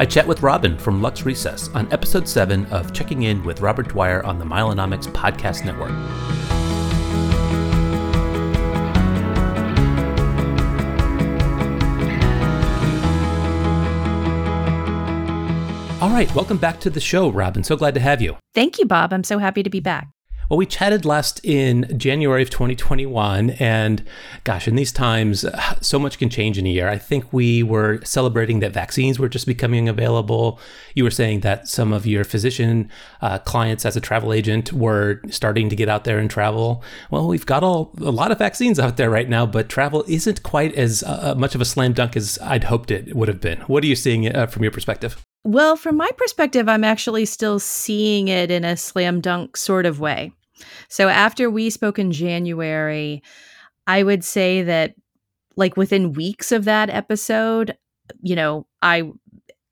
I chat with Robin from Lux Recess on episode 7 of Checking In with Robert Dwyer on the Milenomics Podcast Network. All right, welcome back to the show, Robin. So glad to have you. Thank you, Bob. I'm so happy to be back. Well, we chatted last in January of 2021, and gosh, in these times, so much can change in a year. I think we were celebrating that vaccines were just becoming available. You were saying that some of your physician uh, clients as a travel agent were starting to get out there and travel. Well, we've got all, a lot of vaccines out there right now, but travel isn't quite as uh, much of a slam dunk as I'd hoped it would have been. What are you seeing uh, from your perspective? Well, from my perspective, I'm actually still seeing it in a slam dunk sort of way. So after we spoke in January, I would say that like within weeks of that episode, you know, I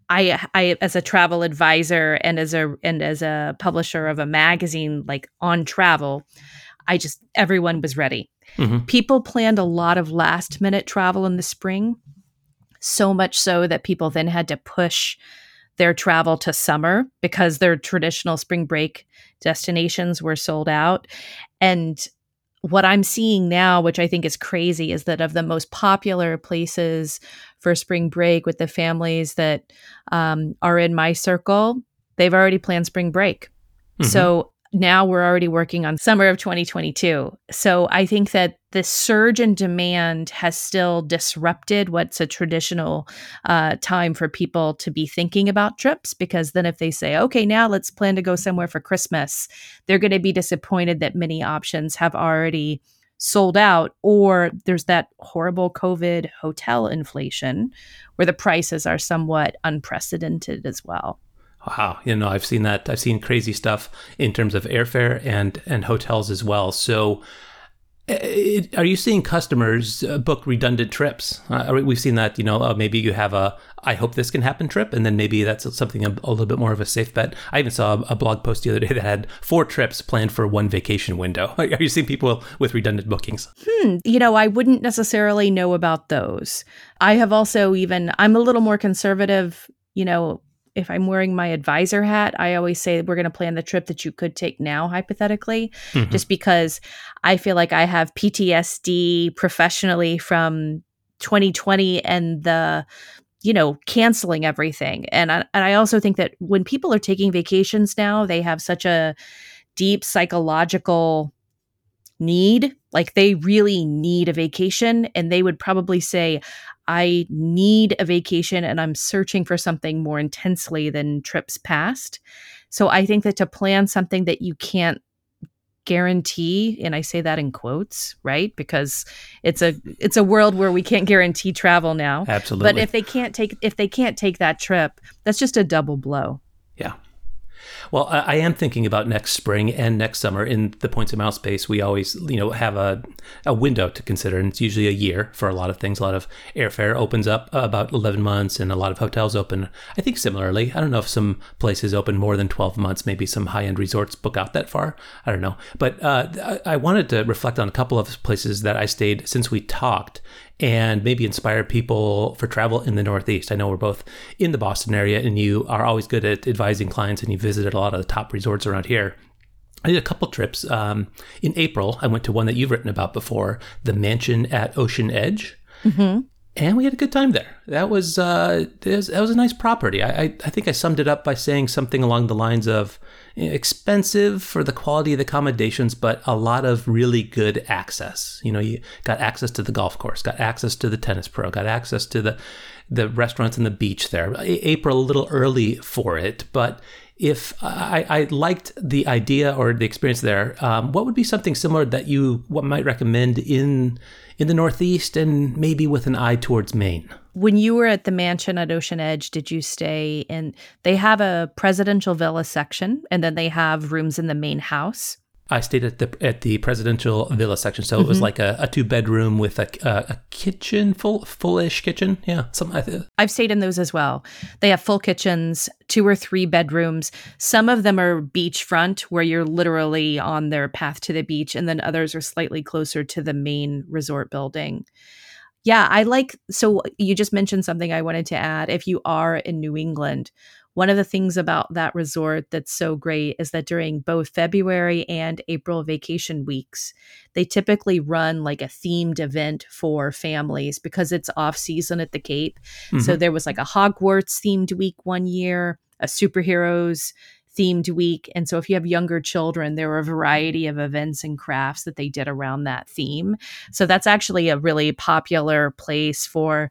I I as a travel advisor and as a and as a publisher of a magazine like on travel, I just everyone was ready. Mm-hmm. People planned a lot of last minute travel in the spring, so much so that people then had to push their travel to summer because their traditional spring break destinations were sold out. And what I'm seeing now, which I think is crazy, is that of the most popular places for spring break with the families that um, are in my circle, they've already planned spring break. Mm-hmm. So now we're already working on summer of 2022. So I think that the surge in demand has still disrupted what's a traditional uh, time for people to be thinking about trips. Because then, if they say, okay, now let's plan to go somewhere for Christmas, they're going to be disappointed that many options have already sold out, or there's that horrible COVID hotel inflation where the prices are somewhat unprecedented as well. Wow, you know, I've seen that. I've seen crazy stuff in terms of airfare and and hotels as well. So, it, are you seeing customers uh, book redundant trips? Uh, we've seen that. You know, uh, maybe you have a "I hope this can happen" trip, and then maybe that's something a, a little bit more of a safe bet. I even saw a, blog post the other day that had four trips planned for one vacation window. Are you seeing people with redundant bookings? Hmm. You know, I wouldn't necessarily know about those. I have also even I'm a little more conservative you know, if I'm wearing my advisor hat, I always say we're going to plan the trip that you could take now, hypothetically, mm-hmm. just because I feel like I have PTSD professionally from 2020 and the you know canceling everything and I, and I also think that when people are taking vacations now they have such a deep psychological need like they really need a vacation and they would probably say I need a vacation and I'm searching for something more intensely than trips past. So I think that to plan something that you can't guarantee and I say that in quotes, right? Because it's a it's a world where we can't guarantee travel now. Absolutely. But if they can't take if they can't take that trip, that's just a double blow. Yeah. Well, I, am thinking about next spring and next summer. In the points of mile space, we always, you know, have a, a window to consider, and it's usually a year for a lot of things. A lot of airfare opens up about 11 months, and a lot of hotels open, I think, similarly. I don't know if some places open more than 12 months. Maybe some high end resorts book out that far. I don't know. But uh, I wanted to reflect on a couple of places that I stayed since we talked and maybe inspire people for travel in the Northeast. I know we're both in the Boston area, and you are always good at advising clients, and you visited a lot of the top resorts around here. I did a couple trips. Um, in April, I went to one that you've written about before, the mansion at Ocean Edge. Mm-hmm and we had a good time there. That was uh, that was a nice property. I, I, I think I summed it up by saying something along the lines of know, expensive for the quality of the accommodations, but a lot of really good access. You know, you got access to the golf course, got access to the tennis pro, got access to the the restaurants and the beach there. April a little early for it, but if I, I liked the idea or the experience there, um, what would be something similar that you what might recommend in in the Northeast and maybe with an eye towards Maine. When you were at the mansion at Ocean Edge, did you stay in? They have a presidential villa section, and then they have rooms in the main house. I stayed at the at the presidential villa section, so mm-hmm. it was mm-hmm. like a, a two bedroom with a, a, a kitchen, full fullish kitchen. Yeah, something. I've stayed in those as well. They have full kitchens, two or three bedrooms. Some of them are beachfront, where you're literally on their path to the beach, and then others are slightly closer to the main resort building. Yeah, I like. So you just mentioned something I wanted to add. If you are in New England, one of the things about that resort that's so great is that during both February and April vacation weeks, they typically run like a themed event for families because it's off season at the Cape. Mm-hmm. So there was like a Hogwarts themed week one year, a superheroes themed week. And so if you have younger children, there were a variety of events and crafts that they did around that theme. So that's actually a really popular place for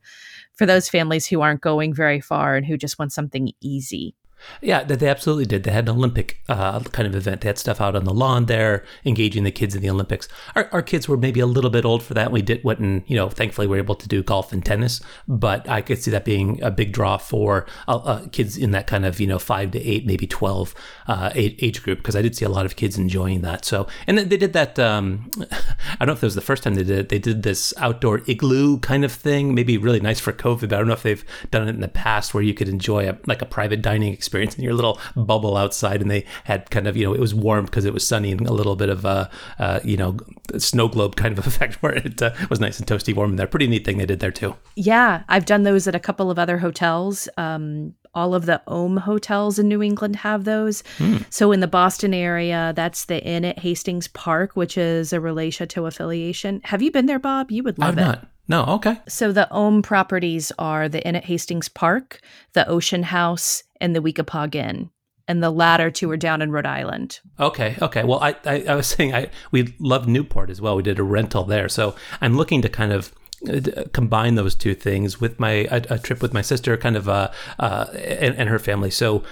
for those families who aren't going very far and who just want something easy. Yeah, they absolutely did. They had an Olympic uh, kind of event. They had stuff out on the lawn there, engaging the kids in the Olympics. Our, our kids were maybe a little bit old for that. We did went and you know, thankfully, we were able to do golf and tennis. But I could see that being a big draw for uh, uh, kids in that kind of you know five to eight, maybe twelve uh, age group because I did see a lot of kids enjoying that. So, and they did that. Um, I don't know if it was the first time they did it. They did this outdoor igloo kind of thing. Maybe really nice for COVID. But I don't know if they've done it in the past where you could enjoy a like a private dining experience experience in your little bubble outside. And they had kind of, you know, it was warm because it was sunny and a little bit of a, uh, you know, snow globe kind of effect where it uh, was nice and toasty warm in there. Pretty neat thing they did there too. Yeah. I've done those at a couple of other hotels. Um, all of the Ohm hotels in New England have those. Hmm. So in the Boston area, that's the Inn at Hastings Park, which is a Chateaux affiliation. Have you been there, Bob? You would love I've it. Not. No, okay. So the Ohm properties are the Inn at Hastings Park, the Ocean House, and the Weekapaug Inn. And the latter two are down in Rhode Island. Okay, okay. Well, I, I, I was saying I we love Newport as well. We did a rental there, so I'm looking to kind of uh, combine those two things with my a, a trip with my sister, kind of uh, uh and, and, her family. So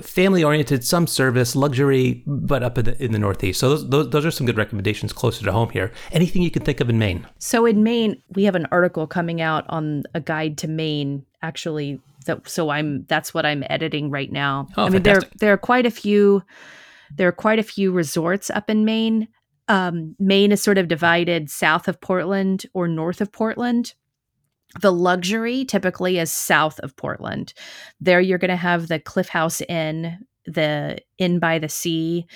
family oriented, some service, luxury, but up in the, in the Northeast. So those, those, those are some good recommendations closer to home here. Anything you can think of in Maine? So in Maine, we have an article coming out on a guide to Maine. Actually, that so I'm that's what I'm editing right now. Oh, I mean, fantastic. there there are quite a few there are quite a few resorts up in Maine um, Maine is sort of divided south of Portland or north of Portland. The luxury typically is south of Portland. There you're going to have the Cliff House Inn, the Inn by the Sea,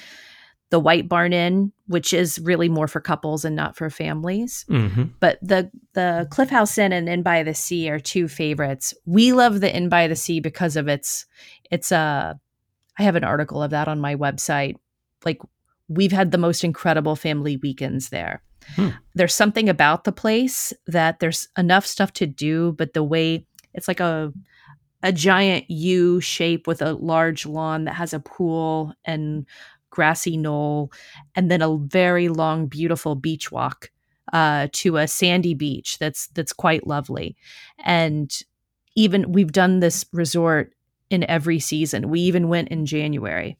the White Barn Inn, which is really more for couples and not for families. Mm-hmm. But the the Cliff House Inn and Inn by the Sea are two favorites. We love the Inn by the Sea because of its it's a uh, I have an article of that on my website. Like we've had the most incredible family weekends there. Hmm. There's something about the place that there's enough stuff to do, but the way it's like a a giant U shape with a large lawn that has a pool and grassy knoll, and then a very long, beautiful beach walk uh, to a sandy beach that's that's quite lovely. And even we've done this resort in every season. We even went in January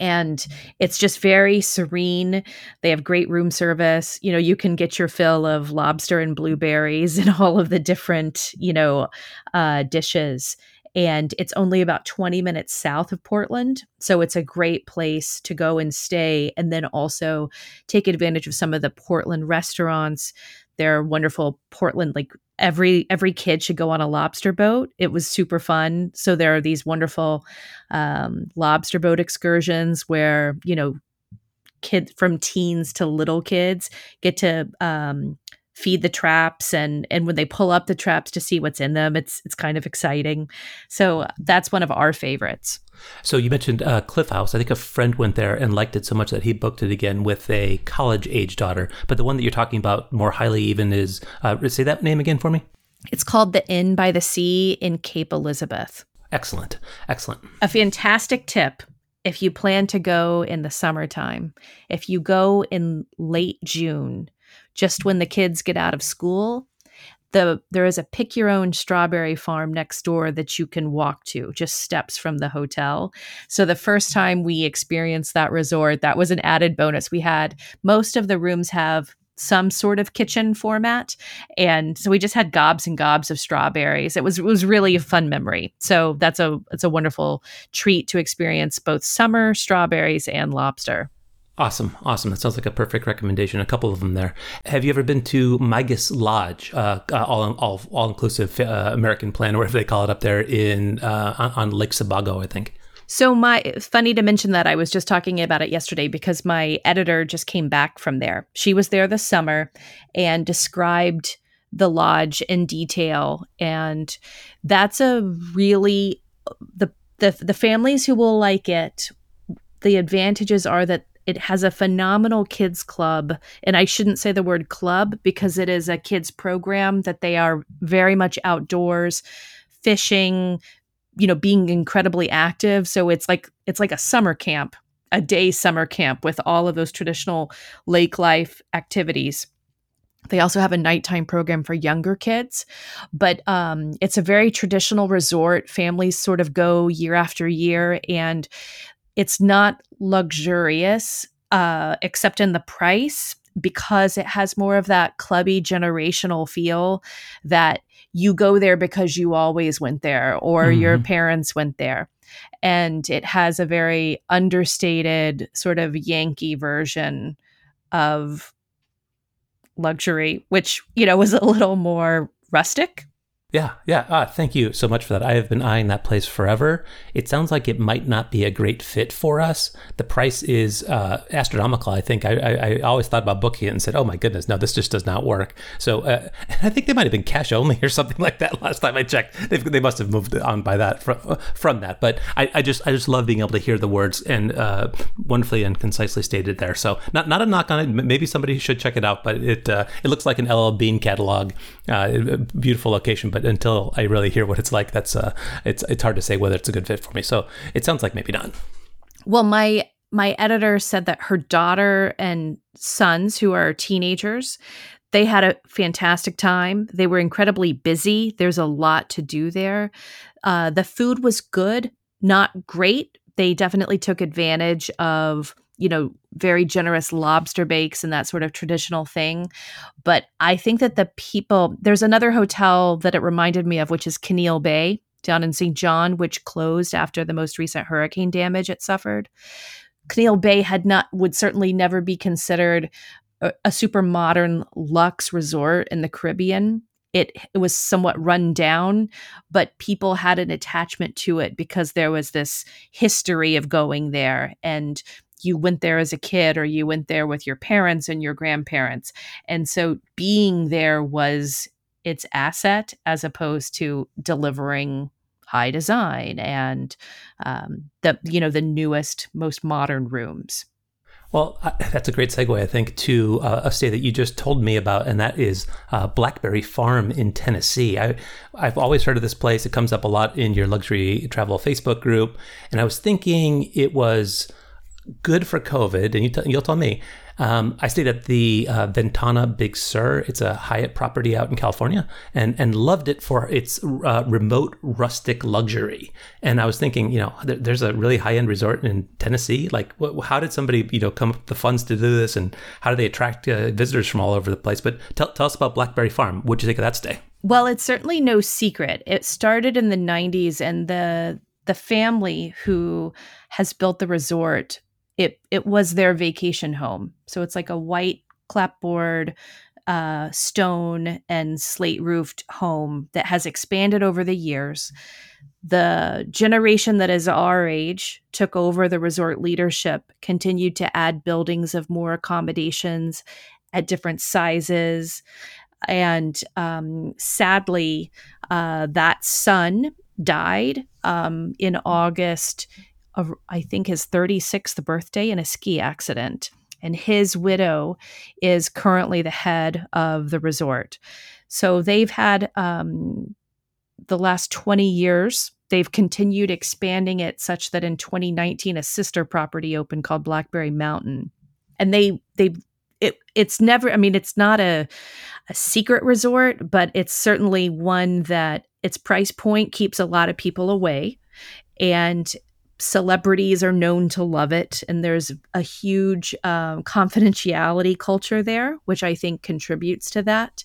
and it's just very serene they have great room service you know you can get your fill of lobster and blueberries and all of the different you know uh, dishes and it's only about 20 minutes south of Portland. So it's a great place to go and stay and then also take advantage of some of the Portland restaurants. There are wonderful Portland like every every kid should go on a lobster boat it was super fun so there are these wonderful um, lobster boat excursions where you know kids from teens to little kids get to um, feed the traps and and when they pull up the traps to see what's in them it's it's kind of exciting. So that's one of our favorites. So you mentioned uh, cliff house. I think a friend went there and liked it so much that he booked it again with a college age daughter. But the one that you're talking about more highly even is uh, say that name again for me. It's called the inn by the sea in cape elizabeth. Excellent. Excellent. A fantastic tip. If you plan to go in the summertime if you go in late june just when the kids get out of school the there is a pick your own strawberry farm next door that you can walk to just steps from the hotel. So the first time we experienced that resort that was an added bonus. We had most of the rooms have some sort of kitchen format and so we just had gobs and gobs of strawberries. It was it was really a fun memory. So that's a it's a wonderful treat to experience both summer strawberries and lobster Awesome, awesome. That sounds like a perfect recommendation. A couple of them there. Have you ever been to Migis Lodge, uh, uh all all all inclusive uh, American plan, or whatever they call it up there in uh, on Lake Sebago, I think. So my funny to mention that I was just talking about it yesterday because my editor just came back from there. She was there this summer and described the lodge in detail and that's a really the the, the families who will like it the advantages are that it has a phenomenal kids club and i shouldn't say the word club because it is a kids program that they are very much outdoors fishing you know being incredibly active so it's like it's like a summer camp a day summer camp with all of those traditional lake life activities they also have a nighttime program for younger kids, but um, it's a very traditional resort. Families sort of go year after year, and it's not luxurious, uh, except in the price because it has more of that clubby generational feel that you go there because you always went there or mm-hmm. your parents went there. And it has a very understated sort of Yankee version of luxury, which, you know, was a little more rustic yeah, yeah. Ah, thank you so much for that. I have been eyeing that place forever. It sounds like it might not be a great fit for us. The price is uh, astronomical. I think I, I, I, always thought about booking it and said, "Oh my goodness, no, this just does not work." So uh, I think they might have been cash only or something like that last time I checked. They've, they must have moved on by that from, from that. But I, I, just I just love being able to hear the words and uh, wonderfully and concisely stated there. So not not a knock on it. Maybe somebody should check it out. But it uh, it looks like an LL Bean catalog. Uh, beautiful location, but until I really hear what it's like, that's uh, it's it's hard to say whether it's a good fit for me. So it sounds like maybe not. Well, my my editor said that her daughter and sons, who are teenagers, they had a fantastic time. They were incredibly busy. There's a lot to do there. Uh, the food was good, not great. They definitely took advantage of you know, very generous lobster bakes and that sort of traditional thing. But I think that the people, there's another hotel that it reminded me of, which is Caneel Bay down in St. John, which closed after the most recent hurricane damage it suffered. Caneel Bay had not, would certainly never be considered a, a super modern luxe resort in the Caribbean it, it was somewhat run down, but people had an attachment to it because there was this history of going there. And you went there as a kid or you went there with your parents and your grandparents. And so being there was its asset as opposed to delivering high design and um, the you know the newest most modern rooms well, that's a great segue, I think, to uh, a state that you just told me about, and that is uh, Blackberry Farm in Tennessee. I, I've always heard of this place. It comes up a lot in your luxury travel Facebook group, and I was thinking it was good for COVID, and you t- you'll tell me. Um, I stayed at the uh, Ventana Big Sur. It's a Hyatt property out in California, and and loved it for its uh, remote rustic luxury. And I was thinking, you know, there, there's a really high end resort in Tennessee. Like, how did somebody, you know, come up with the funds to do this, and how do they attract uh, visitors from all over the place? But tell tell us about Blackberry Farm. What'd you think of that stay? Well, it's certainly no secret. It started in the 90s, and the the family who has built the resort it it was their vacation home. So it's like a white clapboard, uh, stone and slate roofed home that has expanded over the years. The generation that is our age took over the resort leadership, continued to add buildings of more accommodations at different sizes. And um, sadly, uh, that son died um, in August I think his 36th birthday in a ski accident. And his widow is currently the head of the resort. So they've had um, the last 20 years, they've continued expanding it such that in 2019, a sister property opened called Blackberry Mountain. And they, they, it, it's never, I mean, it's not a, a secret resort, but it's certainly one that its price point keeps a lot of people away. And celebrities are known to love it and there's a huge um, confidentiality culture there which i think contributes to that.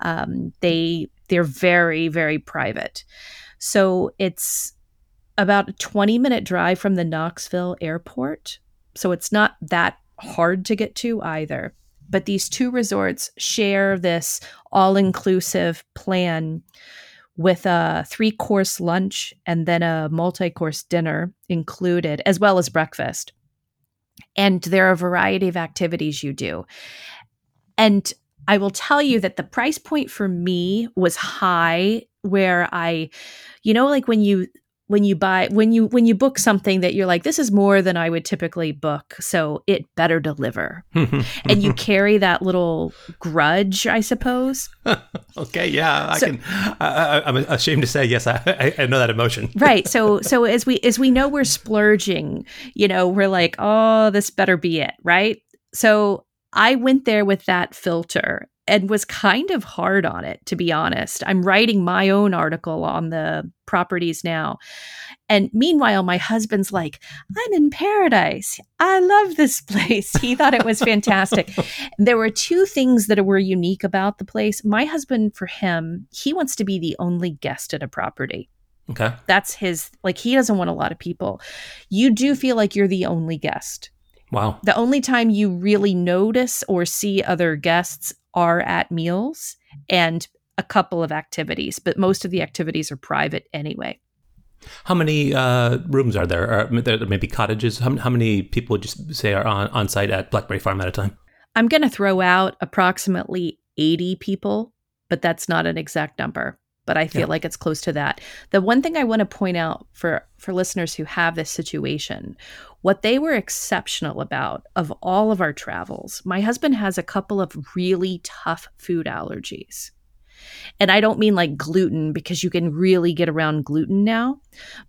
Um, they they're very very private. So it's about a 20 minute drive from the knoxville airport so it's not that hard to get to either. But these two resorts share this all-inclusive plan with a three course lunch and then a multi course dinner included, as well as breakfast. And there are a variety of activities you do. And I will tell you that the price point for me was high where I you know like when you when you buy when you when you book something that you're like this is more than I would typically book so it better deliver. And you carry that little grudge I suppose. Okay yeah so, I can I, am ashamed to say yes I, I know that emotion. Right so so as we as we know we're splurging you know we're like oh this better be it right? So I went there with that filter and was kind of hard on it, to be honest. I'm writing my own article on the properties now. And meanwhile, my husband's like, I'm in paradise. I love this place. He thought it was fantastic. there were two things that were unique about the place. My husband, for him, he wants to be the only guest at a property. Okay. That's his, like, he doesn't want a lot of people. You do feel like you're the only guest. Wow. The only time you really notice or see other guests are at meals and a couple of activities, but most of the activities are private anyway. How many uh, rooms are there? Are there maybe cottages? How, how many people would you say are on, on site at Blackberry Farm at a time? I'm going to throw out approximately 80 people, but that's not an exact number. But I feel yeah. like it's close to that. The one thing I want to point out for for listeners who have this situation, what they were exceptional about of all of our travels, my husband has a couple of really tough food allergies. And I don't mean like gluten because you can really get around gluten now,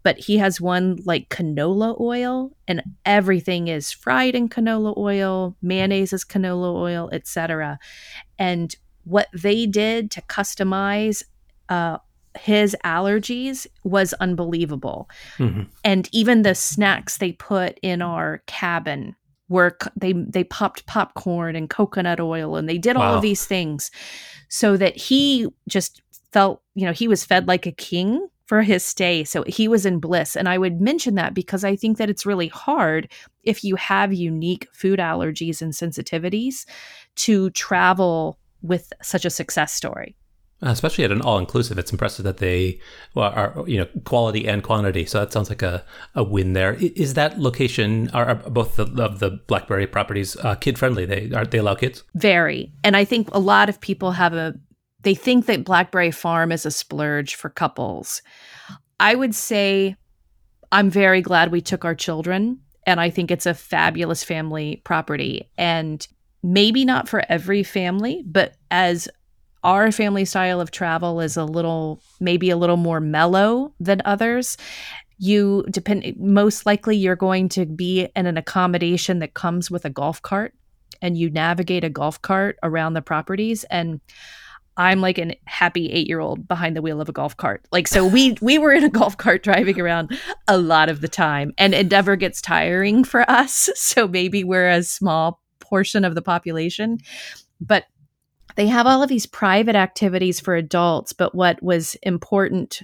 but he has one like canola oil and everything is fried in canola oil, mayonnaise is canola oil, etc. And what they did to customize uh, his allergies was unbelievable. Mm-hmm. And even the snacks they put in our cabin were they they popped popcorn and coconut oil and they did wow. all of these things so that he just felt, you know, he was fed like a king for his stay. So he was in bliss. And I would mention that because I think that it's really hard if you have unique food allergies and sensitivities to travel with such a success story. Especially at an all-inclusive it's impressive that they are you know quality and quantity. So that sounds like a, a win there. Is that location are, both the, of the blackberry properties uh, kid friendly they are they allow kids? Very. And i think a lot of people have a they think that blackberry farm is a splurge for couples. I would say i'm very glad we took our children and i think it's a fabulous family property. And maybe not for every family but as our family style of travel is a little maybe a little more mellow than others you depend most likely you're going to be in an accommodation that comes with a golf cart and you navigate a golf cart around the properties and I'm like a happy eight year old behind the wheel of a golf cart. Like so we we were in a golf cart driving around a lot of the time. And it never gets tiring for us. So maybe we're a small portion of the population. But they have all of these private activities for adults, but what was important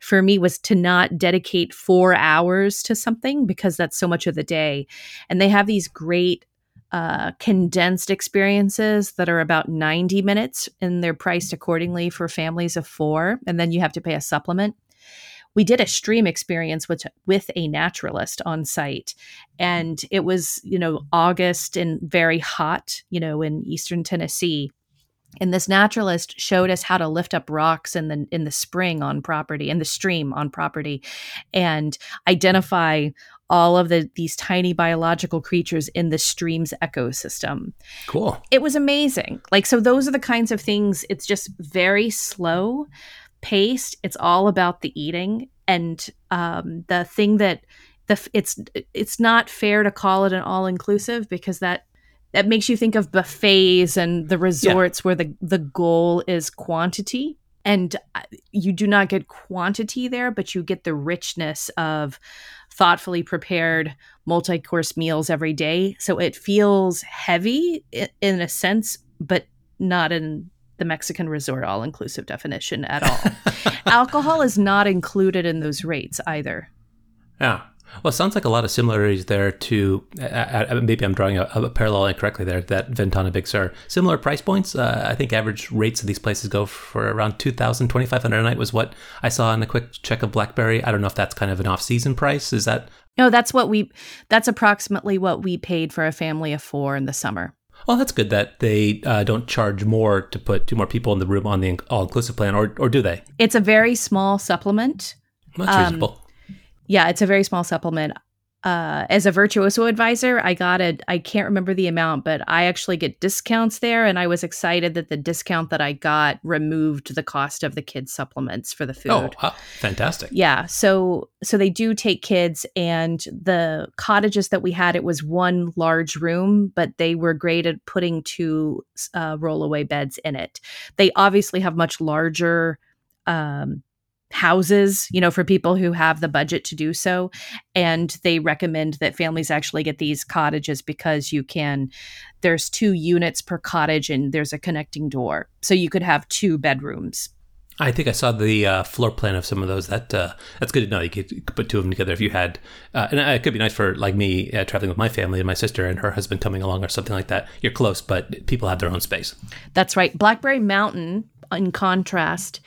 for me was to not dedicate four hours to something because that's so much of the day. And they have these great uh, condensed experiences that are about 90 minutes and they're priced accordingly for families of four. And then you have to pay a supplement. We did a stream experience with, with a naturalist on site, and it was, you know, August and very hot, you know, in eastern Tennessee and this naturalist showed us how to lift up rocks in the in the spring on property in the stream on property and identify all of the these tiny biological creatures in the stream's ecosystem. Cool. It was amazing. Like so those are the kinds of things it's just very slow paced. It's all about the eating and um, the thing that the it's it's not fair to call it an all inclusive because that that makes you think of buffets and the resorts yeah. where the the goal is quantity and uh, you do not get quantity there but you get the richness of thoughtfully prepared multi-course meals every day so it feels heavy in a sense but not in the Mexican resort all inclusive definition at all. Alcohol is not included in those rates either. Yeah. Well, it sounds like a lot of similarities there to uh, uh, maybe I'm drawing a, a, parallel incorrectly there. That Ventana Big Sur, similar price points. Uh, I think average rates of these places go for around 2,000, 2,500 a night was what I saw in a quick check of BlackBerry. I don't know if that's kind of an off-season price. Is that? No, that's what we. That's approximately what we paid for a family of four in the summer. Well, that's good that they uh, don't charge more to put two more people in the room on the all inclusive plan, or or do they? It's a very small supplement. That's um, reasonable. Yeah, it's a very small supplement uh, as a virtuoso advisor, I got a, I can't remember the amount, but I actually get discounts there. And I was excited that the discount that I got removed the cost of the kids' supplements for the food. Oh, wow. fantastic. Yeah. So, so they do take kids and the cottages that we had, it was one large room, but they were great at putting two uh, rollaway beds in it. They obviously have much larger, um, houses, you know, for people who have the budget to do so. And they recommend that families actually get these cottages because you can, there's two units per cottage and there's a connecting door. So you could have two bedrooms. I think I saw the uh, floor plan of some of those. That uh, that's good to know. You could, put two of them together if you had, uh, and it could be nice for like me uh, traveling with my family and my sister and her husband coming along or something like that. You're close, but people have their own space. That's right. Blackberry Mountain, in contrast,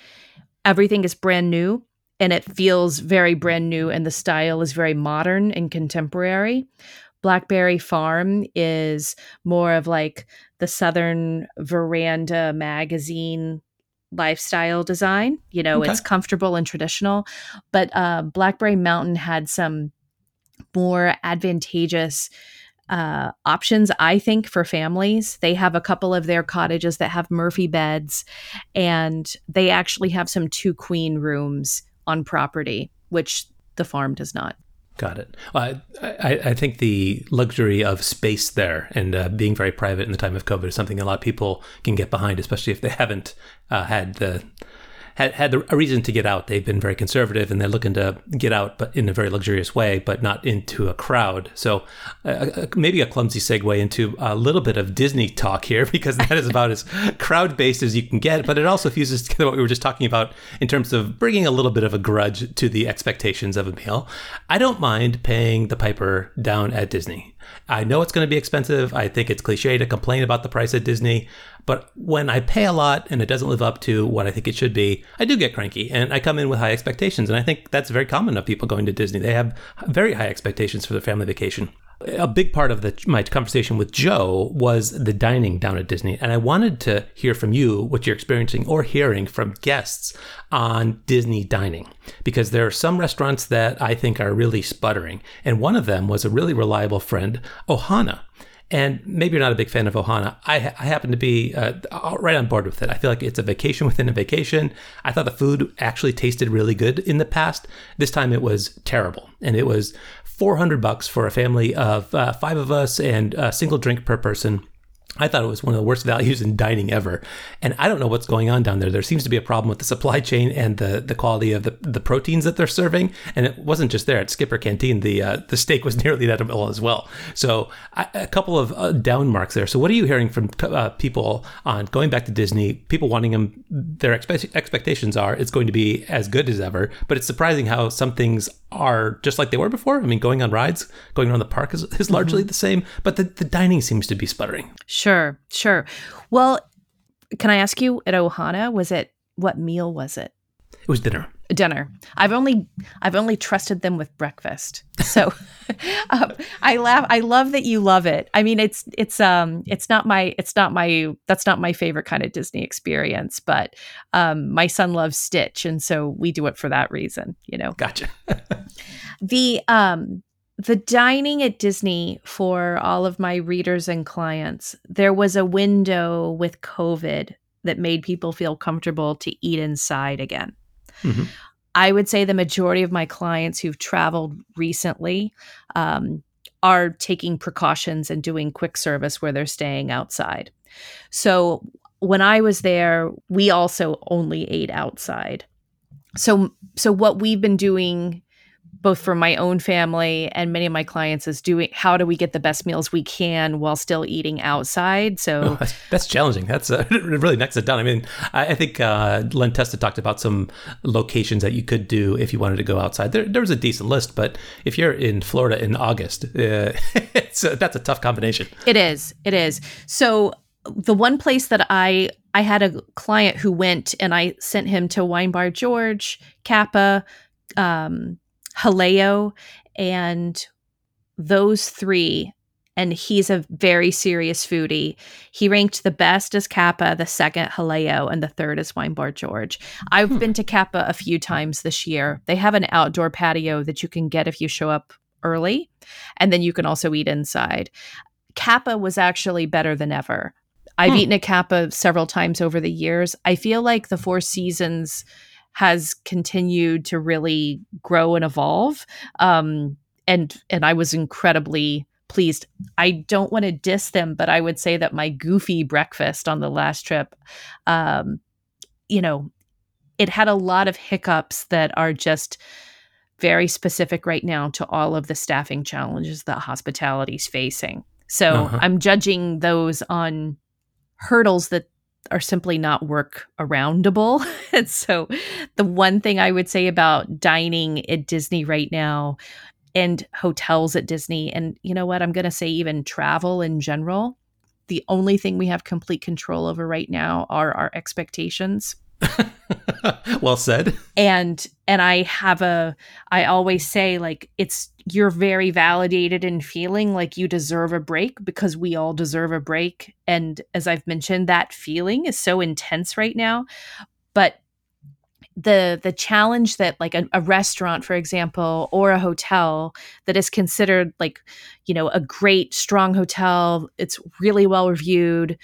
everything is brand new and it feels very brand new and the style is very modern and contemporary. Blackberry Farm is more of like the Southern Veranda magazine lifestyle design. You know, okay. it's comfortable and traditional. But uh, Blackberry Mountain had some more advantageous uh, options, I think, for families. They have a couple of their cottages that have Murphy beds, and they actually have some two queen rooms on property, which the farm does not. Got it. I, I, think the luxury of space there and uh, being very private in the time of COVID is something a lot of people can get behind, especially if they haven't uh, had the had had a reason to get out. They've been very conservative and they're looking to get out, but in a very luxurious way, but not into a crowd. So uh, maybe a clumsy segue into a little bit of Disney talk here, because that is about as crowd based as you can get. But it also fuses together what we were just talking about in terms of bringing a little bit of a grudge to the expectations of a meal. I don't mind paying the piper down at Disney. I know it's going to be expensive. I think it's cliche to complain about the price at Disney, but when I pay a lot and it doesn't live up to what I think it should be, I do get cranky and I come in with high expectations. And I think that's very common of people going to Disney. They have very high expectations for their family vacation a big part of the, my conversation with Joe was the dining down at Disney. And I wanted to hear from you what you're experiencing or hearing from guests on Disney dining, because there are some restaurants that I think are really sputtering. And one of them was a really reliable friend, Ohana. And maybe you're not a big fan of Ohana. I, I happen to be uh, right on board with it. I feel like it's a vacation within a vacation. I thought the food actually tasted really good in the past. This time it was terrible. And it was 400 bucks for a family of uh, five of us and a single drink per person. I thought it was one of the worst values in dining ever. And I don't know what's going on down there. There seems to be a problem with the supply chain and the, the quality of the, the proteins that they're serving. And it wasn't just there at Skipper Canteen. The uh, the steak was nearly that edible as well. So I, a couple of uh, down marks there. So what are you hearing from uh, people on going back to Disney? People wanting them, their expe- expectations are it's going to be as good as ever. But it's surprising how some things are just like they were before. I mean, going on rides, going around the park is, is largely mm-hmm. the same, but the, the dining seems to be sputtering. Sure, sure. Sure. Well, can I ask you at Ohana, was it what meal was it? It was dinner. Dinner. I've only I've only trusted them with breakfast. So um, I laugh. I love that you love it. I mean, it's it's um it's not my it's not my that's not my favorite kind of Disney experience. But um, my son loves Stitch, and so we do it for that reason. You know. Gotcha. the um the dining at Disney for all of my readers and clients, there was a window with COVID that made people feel comfortable to eat inside again. Mm-hmm. I would say the majority of my clients who've traveled recently um, are taking precautions and doing quick service where they're staying outside. So when I was there, we also only ate outside. So so what we've been doing both for my own family and many of my clients is doing how do we get the best meals we can while still eating outside? So oh, that's, that's, challenging. That's uh, really next it down. I mean i, I think uh, len testa talked about some locations that you could do if you wanted to go outside. There, there was a decent list but if you're in florida in august uh, a, that's a tough combination. It is. It is. So the one place that i i had a client who went and i sent him to wine bar george Capa um, Jaleo, and those three and he's a very serious foodie. He ranked the best as Capa, the second Jaleo, and the third as Wine Bar George. I've hmm. been to Capa a few times this year. They have an outdoor patio that you can get if you show up early, and then you can also eat inside. Capa was actually better than ever. I've hmm. eaten at Capa several times over the years. I feel like the Four Seasons has continued to really grow and evolve. Um, and and I was incredibly pleased. I don't want to diss them, but I would say that my goofy breakfast on the last trip, um, you know, it had a lot of hiccups that are just very specific right now to all of the staffing challenges that hospitality is facing. So uh-huh. I'm judging those on hurdles that are simply not work aroundable. and so the one thing I would say about dining at Disney right now and hotels at Disney and you know what I'm going to say even travel in general, the only thing we have complete control over right now are our expectations. well said. And and I have a I always say like it's you're very validated in feeling like you deserve a break because we all deserve a break and as I've mentioned that feeling is so intense right now. But the the challenge that like a, a, restaurant for example or a hotel that is considered like you know a great strong hotel it's really well reviewed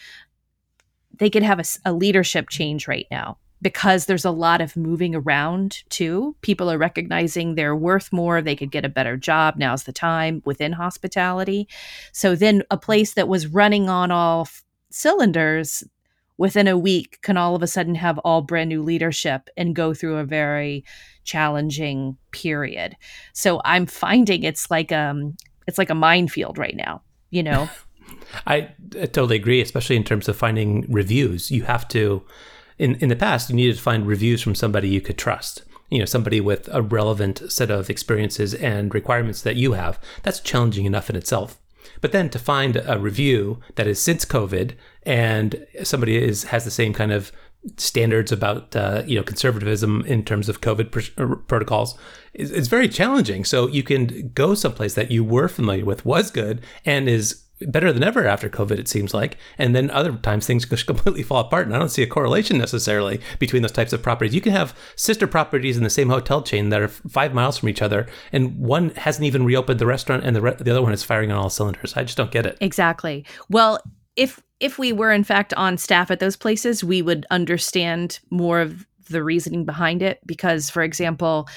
they could have a, a leadership change right now because there's a lot of moving around too. People are recognizing they're worth more, they could get a better job. Now's the time within hospitality. So then a place that was running on all f- cylinders within a week can all of a sudden have all brand new leadership and go through a very challenging period. So I'm finding it's like um it's like a minefield right now, you know. I, I totally agree, especially in terms of finding reviews. You have to in, in the past, you needed to find reviews from somebody you could trust. You know, somebody with a relevant set of experiences and requirements that you have. That's challenging enough in itself. But then to find a review that is since COVID and somebody is has the same kind of standards about uh, you know conservatism in terms of COVID pr- uh, protocols is, is very challenging. So you can go someplace that you were familiar with was good and is better than ever after COVID, it seems like. And then other times things just completely fall apart. And I don't see a correlation necessarily between those types of properties. You can have sister properties in the same hotel chain that are five miles from each other, and one hasn't even reopened the restaurant, and the, re- the other one is firing on all cylinders. I just don't get it. Exactly. Well, if if we were in fact on staff at those places, we would understand more of the reasoning behind it because for example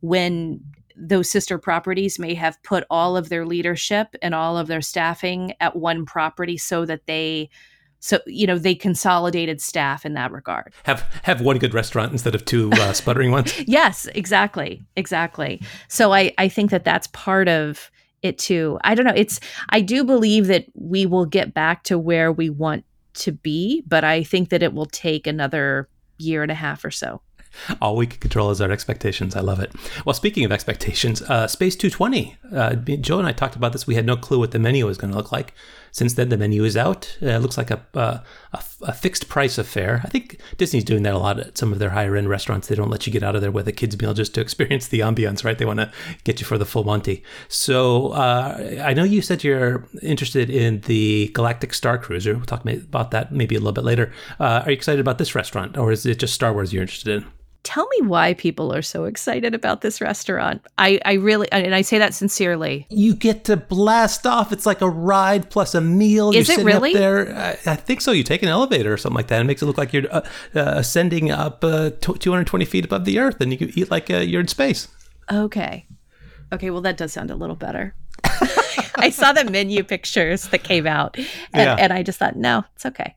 when those sister properties may have put all of their leadership and all of their staffing at one property so that they so you know they consolidated staff in that regard. Have have one good restaurant instead of two uh, sputtering ones? Yes exactly exactly. So i i think that that's part of it too. I don't know it's i do believe that we will get back to where we want to be but i think that it will take another year and a half or so All we can control is our expectations. I love it. Well, speaking of expectations, uh, Space 220. Uh, Joe and I talked about this. We had no clue what the menu was going to look like. Since then, the menu is out. Uh, it looks like a, uh, a, a, fixed price affair. I think Disney's doing that a lot at some of their higher end restaurants. They don't let you get out of there with a kids' meal just to experience the ambiance, right? They want to get you for the full Monty. So uh, I know you said you're interested in the Galactic Star Cruiser. We'll talk about that maybe a little bit later. Are you excited about this restaurant, or is it just Star Wars you're interested in? Tell me why people are so excited about this restaurant. I, I really, and I say that sincerely. You get to blast off. It's like a ride plus a meal. Is you're it really? there. I, I, think so. You take an elevator or something like that. It makes it look like you're uh, uh, ascending up uh, 220 feet above the earth, and you can eat like uh, you're in space. Okay. Okay. Well, that does sound a little better. I saw the menu pictures that came out, and, yeah. and I just thought, no, it's okay.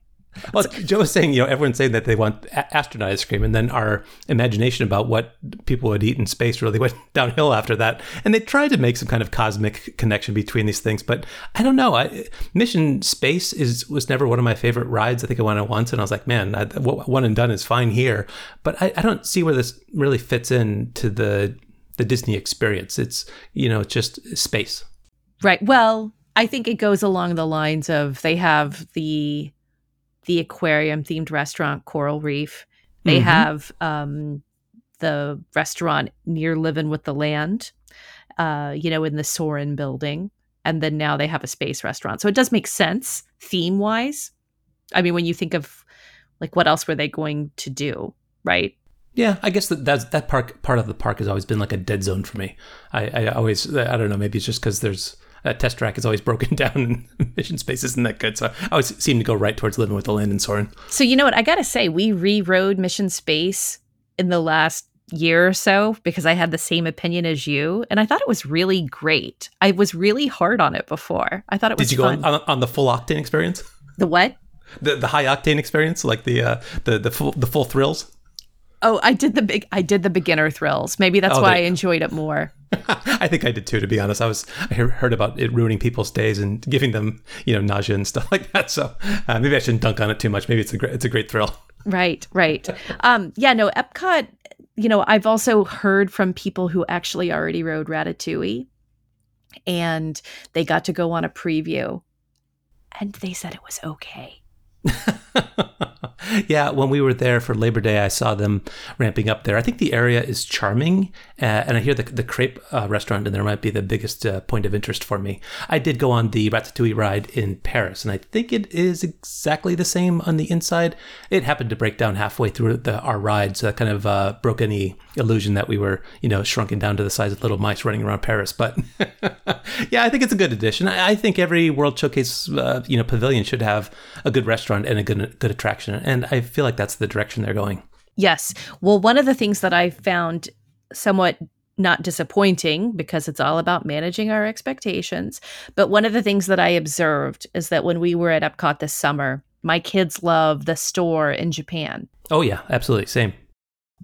Well, Joe was saying, you know, everyone's saying that they want astronaut ice cream, and then our imagination about what people would eat in space really went downhill after that. And they tried to make some kind of cosmic connection between these things, but I don't know. I, Mission Space is was never one of my favorite rides. I think I went on once, and I was like, man, I, one and done is fine here, but I, I don't see where this really fits in to the the Disney experience. It's you know, it's just space. Right. Well, I think it goes along the lines of they have the the aquarium themed restaurant Coral Reef. They mm-hmm. have um, the restaurant near Living with the Land, uh, you know, in the Soarin' building. and then now they have a space restaurant. So it does make sense theme wise. I mean, when you think of like what else were they going to do, right? Yeah, I guess that that's, that park part of the park has always been like a dead zone for me. I, I always I don't know maybe it's just because there's a test track is always broken down and mission space isn't that good. So I always seem to go right towards living with the land in Soarin'. So you know what I gotta say, we re-rode mission space in the last year or so because I had the same opinion as you, and I thought it was really great. I was really hard on it before. I thought it was. Did you fun. go on, on, the full octane experience? The what? The the high octane experience, like the uh, the the full the full thrills. Oh, I did the big. I did the beginner thrills. Maybe that's Oh, why I enjoyed it more. I think I did too. To be honest, I was I heard about it ruining people's days and giving them you know nausea and stuff like that. So uh, maybe I shouldn't dunk on it too much. Maybe it's a great it's a great thrill. Right, right. Um, yeah, no, Epcot. You know, I've also heard from people who actually already rode Ratatouille, and they got to go on a preview, and they said it was okay. yeah, when we were there for Labor Day, I saw them ramping up there. I think the area is charming, uh, and I hear the the crepe uh, restaurant in there might be the biggest uh, point of interest for me. I did go on the Ratatouille ride in Paris, and I think it is exactly the same on the inside. It happened to break down halfway through the, our ride, so that kind of uh, broke any illusion that we were, you know, shrunken down to the size of little mice running around Paris. But yeah, I think it's a good addition. I, I think every World Showcase, uh, you know, pavilion should have a good restaurant and a good good attraction, and I feel like that's the direction they're going. Yes. Well, one of the things that I found somewhat not disappointing because it's all about managing our expectations, but one of the things that I observed is that when we were at Epcot this summer, my kids love the store in Japan. Oh yeah, absolutely, same.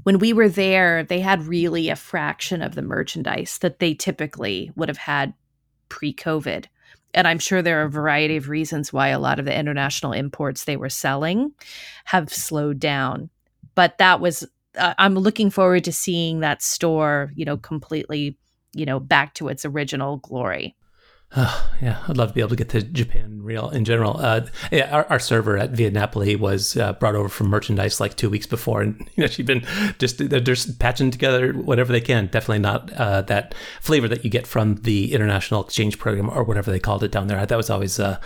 When we were there, they had really a fraction of the merchandise that they typically would have had pre COVID. And I'm sure there are a variety of reasons why a lot of the international imports they were selling have slowed down. But that was, uh, I'm looking forward to seeing that store, you know, completely, you know, back to its original glory. Oh, yeah, I'd love to be able to get to Japan real in general. Uh, yeah, our, our server at Via Napoli was uh, brought over from merchandise like two weeks before, and you know she'd been just they're just patching together whatever they can. Definitely not uh, that flavor that you get from the international exchange program or whatever they called it down there. That was always uh,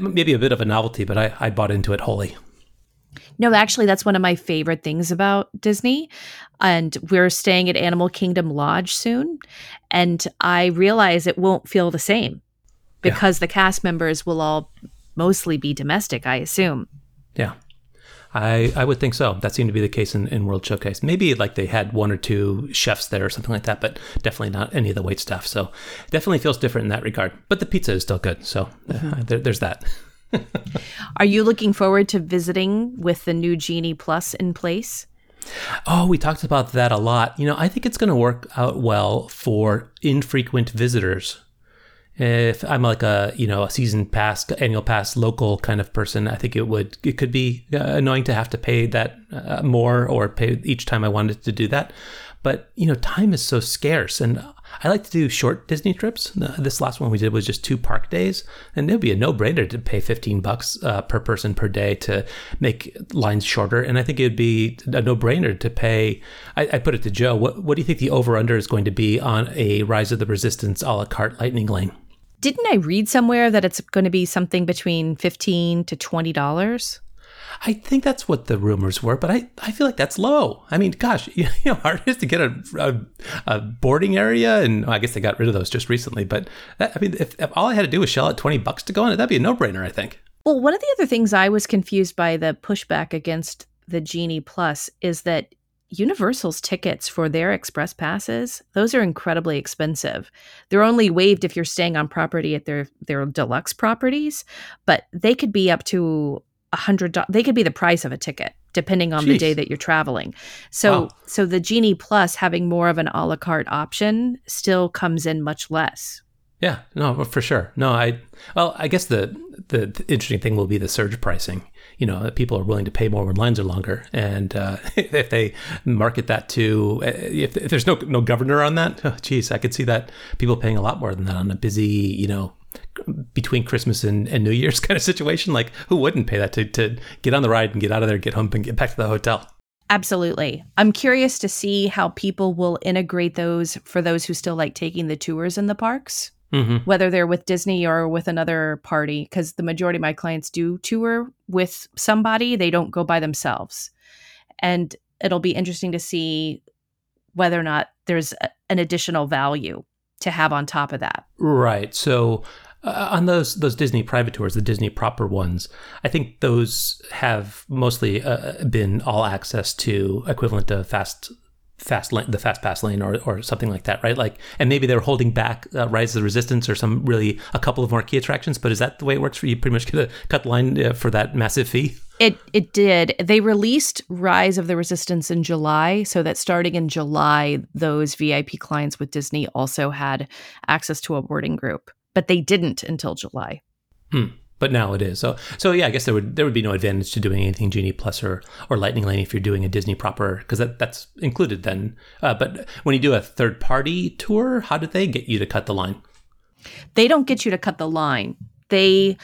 maybe a bit of a novelty, but I, I bought into it wholly. No, actually, that's one of my favorite things about Disney. And we're staying at Animal Kingdom Lodge soon. And I realize it won't feel the same Yeah. because the cast members will all mostly be domestic, I assume. Yeah. I, I would think so. That seemed to be the case in, in World Showcase. Maybe like they had one or two chefs there or something like that, but definitely not any of the wait staff. So definitely feels different in that regard. But the pizza is still good. So uh, there, there's that. Are you looking forward to visiting with the new Genie Plus in place? Oh, we talked about that a lot. You know, I think it's going to work out well for infrequent visitors. If I'm like a you know a season pass, annual pass, local kind of person, I think it would it could be uh, annoying to have to pay that uh, more or pay each time I wanted to do that. But you know, time is so scarce, and I like to do short Disney trips. Uh, This last one we did was just two park days, and it would be a no-brainer to pay 15 bucks uh, per person per day to make lines shorter. And I think it'd be a no-brainer to pay. I, I put it to Joe. What, what do you think the over/under is going to be on a Rise of the Resistance a la carte Lightning Lane? Didn't I read somewhere that it's going to be something between 15 to $20? I think that's what the rumors were, but I, I feel like that's low. I mean, gosh, you know, hard it is to get a, a, a boarding area, and well, I guess they got rid of those just recently. But that, I mean, if, if all I had to do was shell out twenty bucks to go on it, that'd be a no brainer. I think. Well, one of the other things I was confused by the pushback against the Genie Plus is that Universal's tickets for their express passes, those are incredibly expensive. They're only waived if you're staying on property at their their deluxe properties, but they could be up to a hundred dollars. They could be the price of a ticket depending on the day that you're traveling. So Wow. so the Genie Plus having more of an a la carte option still comes in much less. Yeah, no, for sure. No, I well, I guess the, the the interesting thing will be the surge pricing. You know, people are willing to pay more when lines are longer, and uh, if they market that to, uh, if, if there's no no governor on that, oh, geez, I could see that people paying a lot more than that on a busy, you know, between Christmas and, and New Year's kind of situation. Like, who wouldn't pay that to to get on the ride and get out of there, get home, and get back to the hotel? Absolutely. I'm curious to see how people will integrate those for those who still like taking the tours in the parks. Mm-hmm. whether they're with Disney or with another party, because the majority of my clients do tour with somebody, they don't go by themselves. And it'll be interesting to see whether or not there's a, an additional value to have on top of that. Right. So uh, on those those Disney private tours, the Disney proper ones, I think those have mostly uh, been all access to equivalent to fast fast lane, the fast pass lane or, or something like that, right? Like, and maybe they're holding back uh, Rise of the Resistance or some really a couple of more key attractions. But is that the way it works for you? Pretty much get a cut line uh, for that massive fee. It it did. They released Rise of the Resistance in July, so that starting in July, those VIP clients with Disney also had access to a boarding group, but they didn't until July. Hmm but now it is. So so yeah, I guess there would there would be no advantage to doing anything Genie Plus or or Lightning Lane if you're doing a Disney proper because that that's included then. Uh, but when you do a third party tour, how did they get you to cut the line? They don't get you to cut the line. They,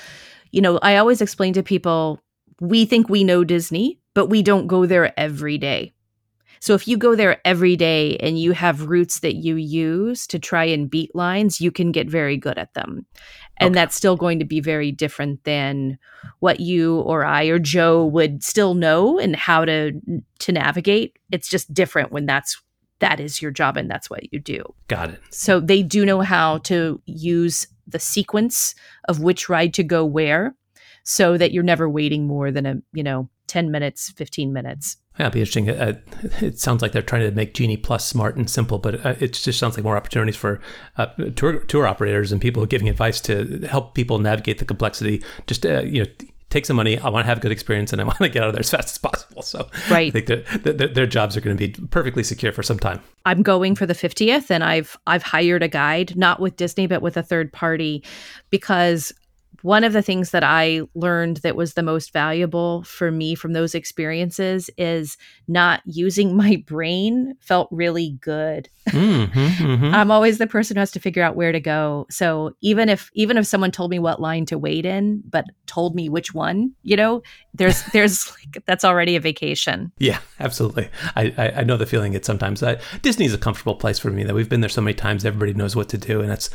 you know, I always explain to people we think we know Disney, but we don't go there every day. So if you go there every day and you have routes that you use to try and beat lines, you can get very good at them and okay. that's still going to be very different than what you or I or Joe would still know and how to to navigate. It's just different when that's that is your job and that's what you do. Got it. So they do know how to use the sequence of which ride to go where so that you're never waiting more than a, you know, 10 minutes, 15 minutes. Yeah, it'd be interesting. Uh, it sounds like they're trying to make Genie Plus smart and simple, but uh, it just sounds like more opportunities for uh, tour tour operators and people giving advice to help people navigate the complexity. Just uh, you know, take some money. I want to have a good experience, and I want to get out of there as fast as possible. So, right, I think that their, their jobs are going to be perfectly secure for some time. I'm going for the 50th, and I've I've hired a guide, not with Disney, but with a third party, because one of the things that I learned that was the most valuable for me from those experiences is not using my brain felt really good. Mm-hmm, mm-hmm. I'm always the person who has to figure out where to go. So even if even if someone told me what line to wait in, but told me which one, you know, there's there's like that's already a vacation. Yeah, absolutely. I I, I know the feeling. It sometimes I, Disney's a comfortable place for me. That we've been there so many times. Everybody knows what to do, and it's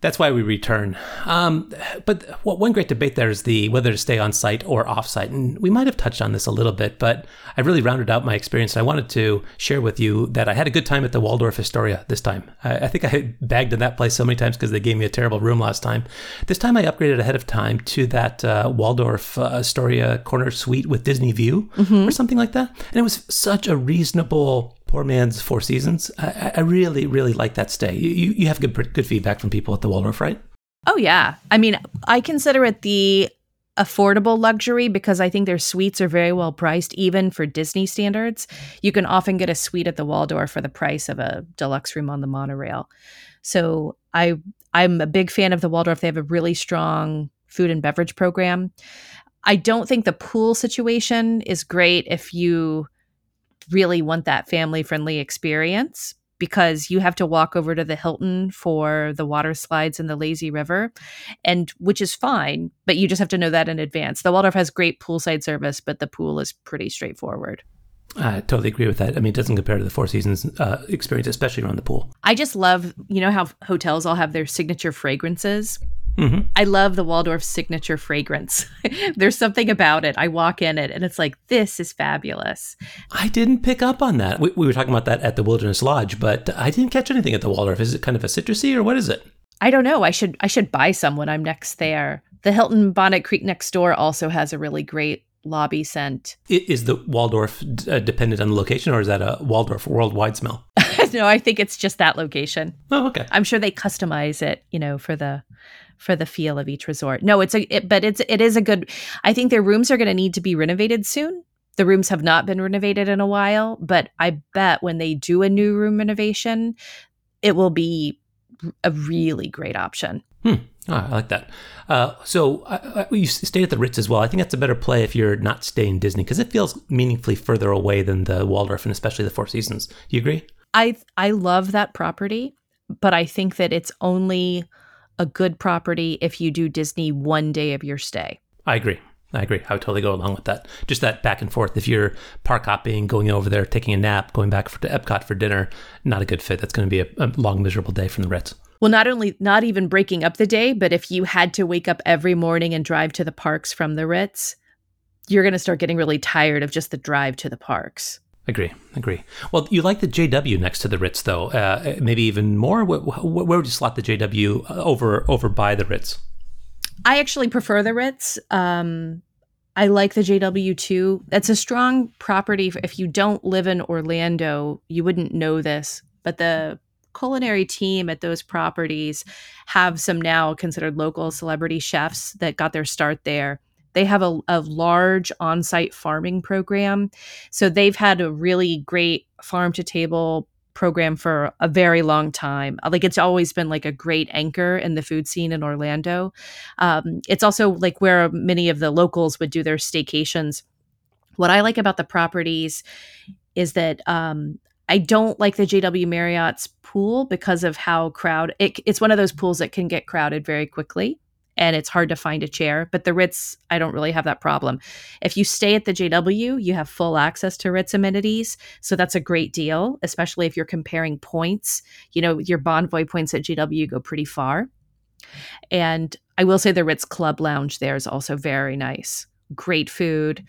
that's why we return. Um, but one great debate there is the whether to stay on site or off site. And we might have touched on this a little bit, but I really rounded out my experience. I wanted to share with you that I had a good time at the Waldorf Astoria this time. I, I think I bagged in that place so many times because they gave me a terrible room last time. This time I upgraded ahead of time to that uh, Waldorf uh, Astoria corner suite with Disney view mm-hmm. or something like that. And it was such a reasonable Poor Man's Four Seasons. I, I really, really like that stay. You, you have good, good feedback from people at the Waldorf, right? Oh, yeah. I mean, I consider it the affordable luxury because I think their suites are very well priced, even for Disney standards. You can often get a suite at the Waldorf for the price of a deluxe room on the monorail. So I I'm a big fan of the Waldorf. They have a really strong food and beverage program. I don't think the pool situation is great if you really want that family friendly experience because you have to walk over to the Hilton for the water slides and the lazy river and which is fine but you just have to know that in advance the Waldorf has great poolside service but the pool is pretty straightforward I totally agree with that. I mean, it doesn't compare to the Four Seasons uh, experience, especially around the pool. I just love, you know, how hotels all have their signature fragrances. Mm-hmm. I love the Waldorf signature fragrance. There's something about it. I walk in it and it's like, this is fabulous. I didn't pick up on that. We, we were talking about that at the Wilderness Lodge, but I didn't catch anything at the Waldorf. Is it kind of a citrusy or what is it? I don't know. I should I should buy some when I'm next there. The Hilton Bonnet Creek next door also has a really great lobby scent. Is the Waldorf uh, dependent on the location, or is that a Waldorf worldwide smell? no, I think it's just that location. Oh, okay. I'm sure they customize it, you know, for the for the feel of each resort. No, it's a it, but it's it is a good. I think their rooms are going to need to be renovated soon. The rooms have not been renovated in a while, but I bet when they do a new room renovation, it will be a really great option. Hmm. Oh, I like that. Uh, so uh, you stayed at the Ritz as well. I think that's a better play if you're not staying Disney because it feels meaningfully further away than the Waldorf and especially the Four Seasons. Do you agree? I I love that property, but I think that it's only a good property if you do Disney one day of your stay. I agree. I agree. I would totally go along with that. Just that back and forth. If you're park hopping, going over there, taking a nap, going back for, to Epcot for dinner, not a good fit. That's going to be a, a long, miserable day from the Ritz. Well, not only not even breaking up the day, but if you had to wake up every morning and drive to the parks from the Ritz, you're going to start getting really tired of just the drive to the parks. Agree, agree. Well, you like the JW next to the Ritz, though. Uh, maybe even more. Where, where would you slot the JW over over by the Ritz? I actually prefer the Ritz. Um, I like the JW too. That's a strong property. If you don't live in Orlando, you wouldn't know this, but the culinary team at those properties have some now considered local celebrity chefs that got their start there. They have a, a large on site farming program. So they've had a really great farm to table program for a very long time. Like it's always been like a great anchor in the food scene in Orlando. Um, it's also like where many of the locals would do their staycations. What I like about the properties is that um, I don't like the JW Marriott's pool because of how crowd it, it's one of those pools that can get crowded very quickly and it's hard to find a chair. But the Ritz, I don't really have that problem. If you stay at the JW, you have full access to Ritz amenities. So that's a great deal, especially if you're comparing points. You know, your Bonvoy points at JW go pretty far. And I will say the Ritz Club Lounge there is also very nice. Great food,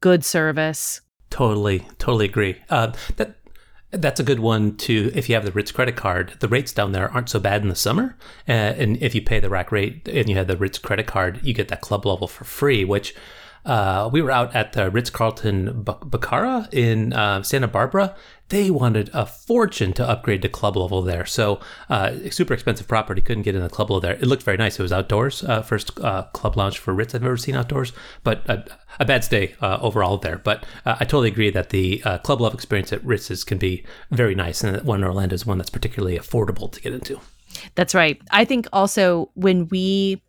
good service. Totally, totally agree. Uh, that that's a good one too. if you have the Ritz credit card. The rates down there aren't so bad in the summer, uh, and if you pay the rack rate and you have the Ritz credit card, you get that club level for free. Which uh, we were out at the Ritz Carlton Bacara in uh, Santa Barbara. They wanted a fortune to upgrade to club level there. So, uh, super expensive property. Couldn't get in the club level there. It looked very nice. It was outdoors. Uh, first uh, club lounge for Ritz I've ever seen outdoors, but a, a bad stay overall there. But I totally agree that the club level experience at Ritz's can be very nice, and one in Orlando is one that's particularly affordable to get into. That's right. I think also when we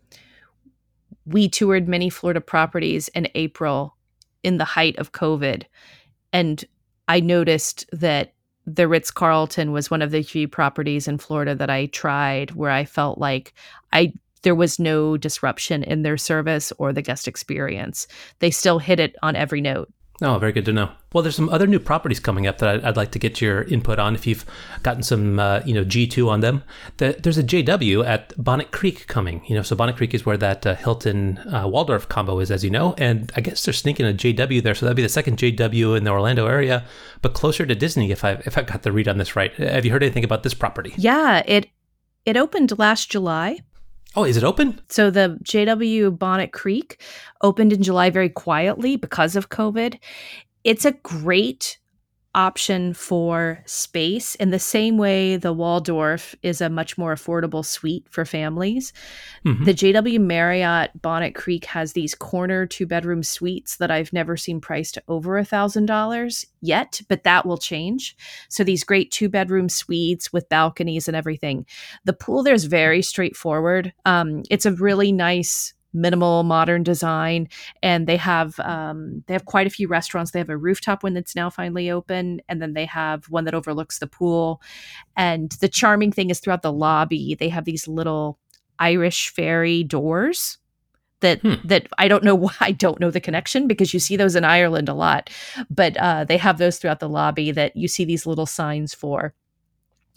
we toured many Florida properties in April in the height of COVID. And I noticed that the Ritz Carlton was one of the few properties in Florida that I tried where I felt like I there was no disruption in their service or the guest experience. They still hit it on every note. Oh, very good to know. Well, there's some other new properties coming up that I'd, I'd like to get your input on. If you've gotten some, uh, you know, G2 on them, the, there's a JW at Bonnet Creek coming. You know, so Bonnet Creek is where that uh, Hilton uh, Waldorf combo is, as you know, and I guess they're sneaking a JW there, so that'd be the second JW in the Orlando area, but closer to Disney. If I if I got the read on this right, have you heard anything about this property? Yeah, it it opened last July. Oh, is it open? So the JW Bonnet Creek opened in July very quietly because of COVID. It's a great option for space in the same way the Waldorf is a much more affordable suite for families. Mm-hmm. The JW Marriott Bonnet Creek has these corner two bedroom suites that I've never seen priced over a thousand dollars yet, but that will change. So these great two bedroom suites with balconies and everything. The pool there's very straightforward. Um, it's a really nice minimal modern design and they have um, they have quite a few restaurants. They have a rooftop one that's now finally open and then they have one that overlooks the pool. And the charming thing is throughout the lobby they have these little irish fairy doors that hmm. that I don't know why I don't know the connection because you see those in Ireland a lot, but uh, they have those throughout the lobby that you see these little signs for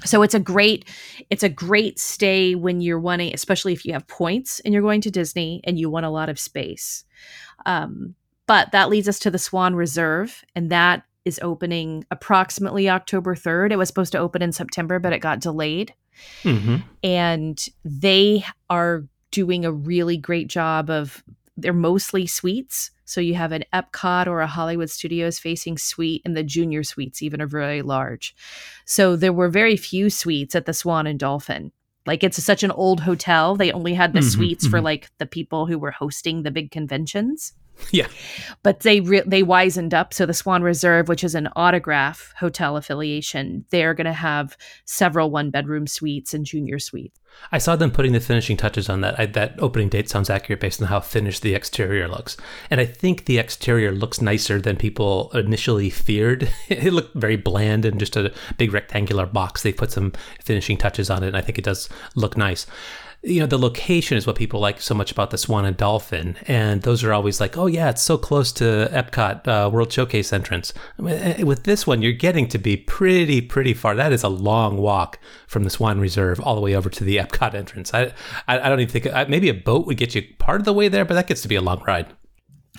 so it's a great it's a great stay when you're wanting especially if you have points and you're going to disney and you want a lot of space. Um, but that leads us to the swan reserve and that is opening approximately october 3rd it was supposed to open in september but it got delayed. Mm-hmm. and they are doing a really great job of they're mostly suites so you have an Epcot or a Hollywood Studios facing suite, and the junior suites even are very large. So there were very few suites at the Swan and Dolphin. Like it's such an old hotel. They only had the mm-hmm, suites mm-hmm. for like the people who were hosting the big conventions. Yeah. But they re- they wizened up. So the Swan Reserve, which is an autograph hotel affiliation, they're going to have several one bedroom suites and junior suites. I saw them putting the finishing touches on that. I, that opening date sounds accurate based on how finished the exterior looks. And I think the exterior looks nicer than people initially feared. it looked very bland and just a big rectangular box. They put some finishing touches on it, and I think it does look nice you know the location is what people like so much about the Swan and Dolphin, and those are always like, oh yeah, it's so close to Epcot uh, World Showcase entrance. Eh, with this one, you're getting to be pretty pretty far. That is a long walk from the Swan Reserve all the way over to the Epcot entrance. I I, I don't even think maybe a boat would get you part of the way there, but that gets to be a long ride.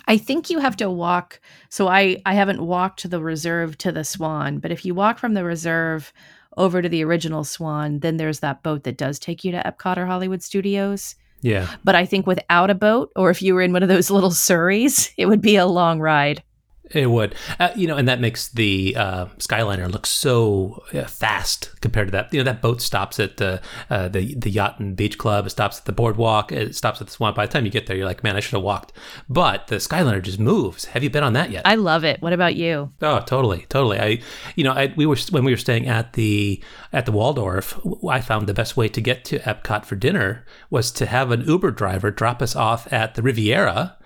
I think you have to walk. So I I haven't walked the reserve to the Swan, but if you walk from the reserve over to the original Swan, then there's that boat that does take you to Epcot or Hollywood Studios. Yeah. But I think without a boat, or if you were in one of those little Surreys, it would be a long ride. It would, uh, you know, and that makes the uh, Skyliner look so uh, fast compared to that. You know, that boat stops at the uh, the the yacht and beach club. It stops at the boardwalk. It stops at the Swan. By the time you get there, you're like, man, I should have walked. But the Skyliner just moves. Have you been on that yet? I love it. What about you? Oh, totally, totally. I, you know, I, we were when we were staying at the at the Waldorf. I found the best way to get to Epcot for dinner was to have an Uber driver drop us off at the Riviera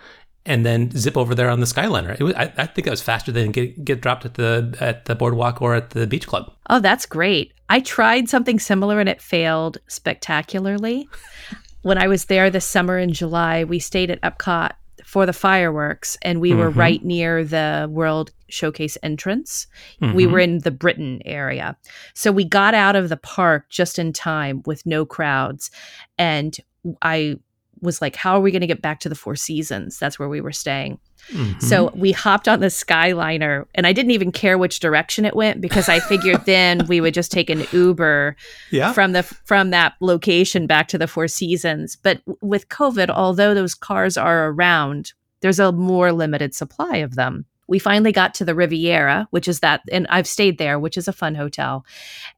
and then zip over there on the Skyliner. It was, I, I think it was faster than get get dropped at the at the boardwalk or at the beach club. Oh, that's great. I tried something similar and it failed spectacularly. when I was there this summer in July, we stayed at Epcot for the fireworks and we mm-hmm. were right near the World Showcase entrance. Mm-hmm. We were in the Britain area. So we got out of the park just in time with no crowds and I was like, how are we going to get back to the Four Seasons? That's where we were staying. Mm-hmm. So we hopped on the Skyliner, and I didn't even care which direction it went because I figured then we would just take an Uber yeah. from the from that location back to the Four Seasons. But with COVID, although those cars are around, there's a more limited supply of them. We finally got to the Riviera, which is that, and I've stayed there, which is a fun hotel,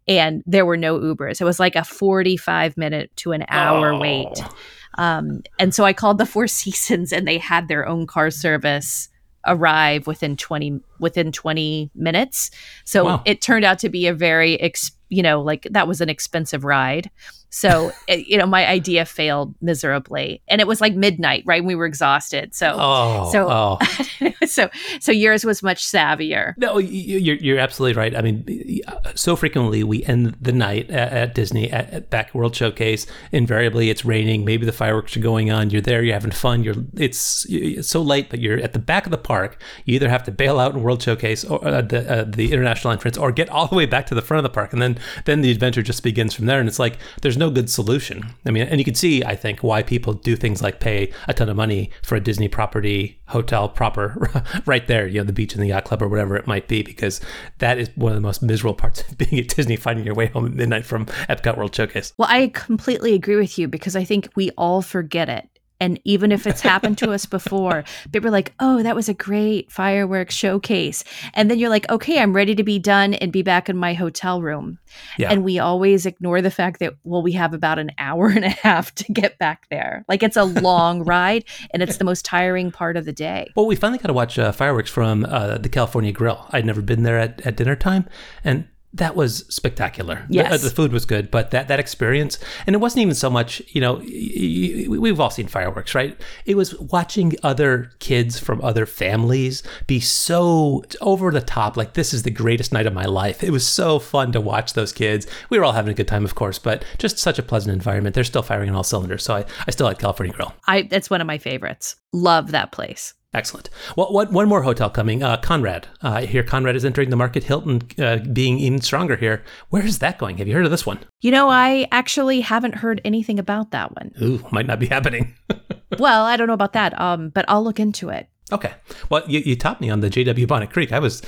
and there were no Ubers. It was like a 45 minute to an hour oh. wait. Um, and so I called the Four Seasons, and they had their own car service arrive within 20 within 20 minutes so wow. it turned out to be a very ex- you know like that was an expensive ride so, it, you know, my idea failed miserably, and it was like midnight, right? We were exhausted. So, oh, so, oh. so, so yours was much savvier. No, you're you're absolutely right. I mean, so frequently we end the night at, at Disney at, at, back World Showcase. Invariably, it's raining. Maybe the fireworks are going on. You're there. You're having fun. You're it's, it's so late, but you're at the back of the park. You either have to bail out in World Showcase or uh, the uh, the international entrance, or get all the way back to the front of the park, and then then the adventure just begins from there. And it's like there's no no good solution. I mean, and you can see, I think, why people do things like pay a ton of money for a Disney property hotel proper right there, you know, the beach and the yacht club or whatever it might be, because that is one of the most miserable parts of being at Disney, finding your way home at midnight from Epcot World Showcase. Well, I completely agree with you because I think we all forget it. And even if it's happened to us before, people are like, oh, that was a great fireworks showcase. And then you're like, okay, I'm ready to be done and be back in my hotel room. Yeah. And we always ignore the fact that, well, we have about an hour and a half to get back there. Like it's a long ride and it's the most tiring part of the day. Well, we finally got to watch uh, fireworks from uh, the California Grill. I'd never been there at, at dinner time. And that was spectacular. Uh, yes. The, the, food was good, but that, that experience, and it wasn't even so much, you know, we've all seen fireworks, right? It was watching other kids from other families be so over the top, like, this is the greatest night of my life. It was so fun to watch those kids. We were all having a good time, of course, but just such a pleasant environment. They're still firing on all cylinders. So I, I still like California Grill. I, that's one of my favorites. Love that place. Excellent. Well, what, one more hotel coming, uh, Conrad. Uh, I hear Conrad is entering the market. Hilton uh, being even stronger here. Where is that going? Have you heard of this one? You know, I actually haven't heard anything about that one. Ooh, might not be happening. well, I don't know about that, um, but I'll look into it. Okay. Well, you, you topped me on the JW Bonnet Creek. I was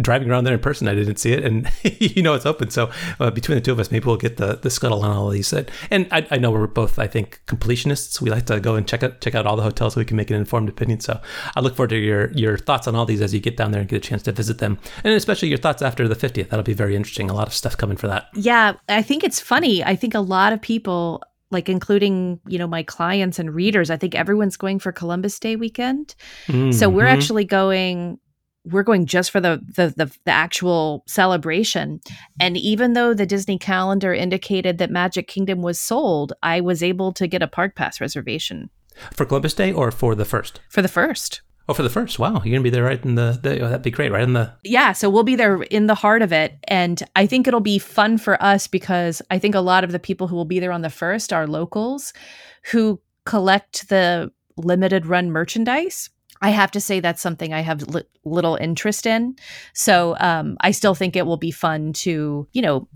driving around there in person. I didn't see it, and you know it's open. So uh, between the two of us, maybe we'll get the, the scuttle on all these. And I, I know we're both, I think, completionists. We like to go and check out check out all the hotels so we can make an informed opinion. So I look forward to your your thoughts on all these as you get down there and get a chance to visit them, and especially your thoughts after the 50th. That'll be very interesting. A lot of stuff coming for that. Yeah, I think it's funny. I think a lot of people like including you know my clients and readers. I think everyone's going for columbus day weekend. Mm-hmm. so we're mm-hmm. actually going we're going just for the, the, the the actual celebration. And even though the disney calendar indicated that magic kingdom was sold i was able to get a park pass reservation. For columbus day or for the first? For the first Oh, for the first. Wow. You're to be there right in the, the oh, that'd be great. Right in the. Yeah. So we'll be there in the heart of it. And I think it'll be fun for us because I think a lot of the people who will be there on the first are locals who collect the limited run merchandise. I have to say that's something I have li- little interest in. So um, I still think it will be fun to, you know,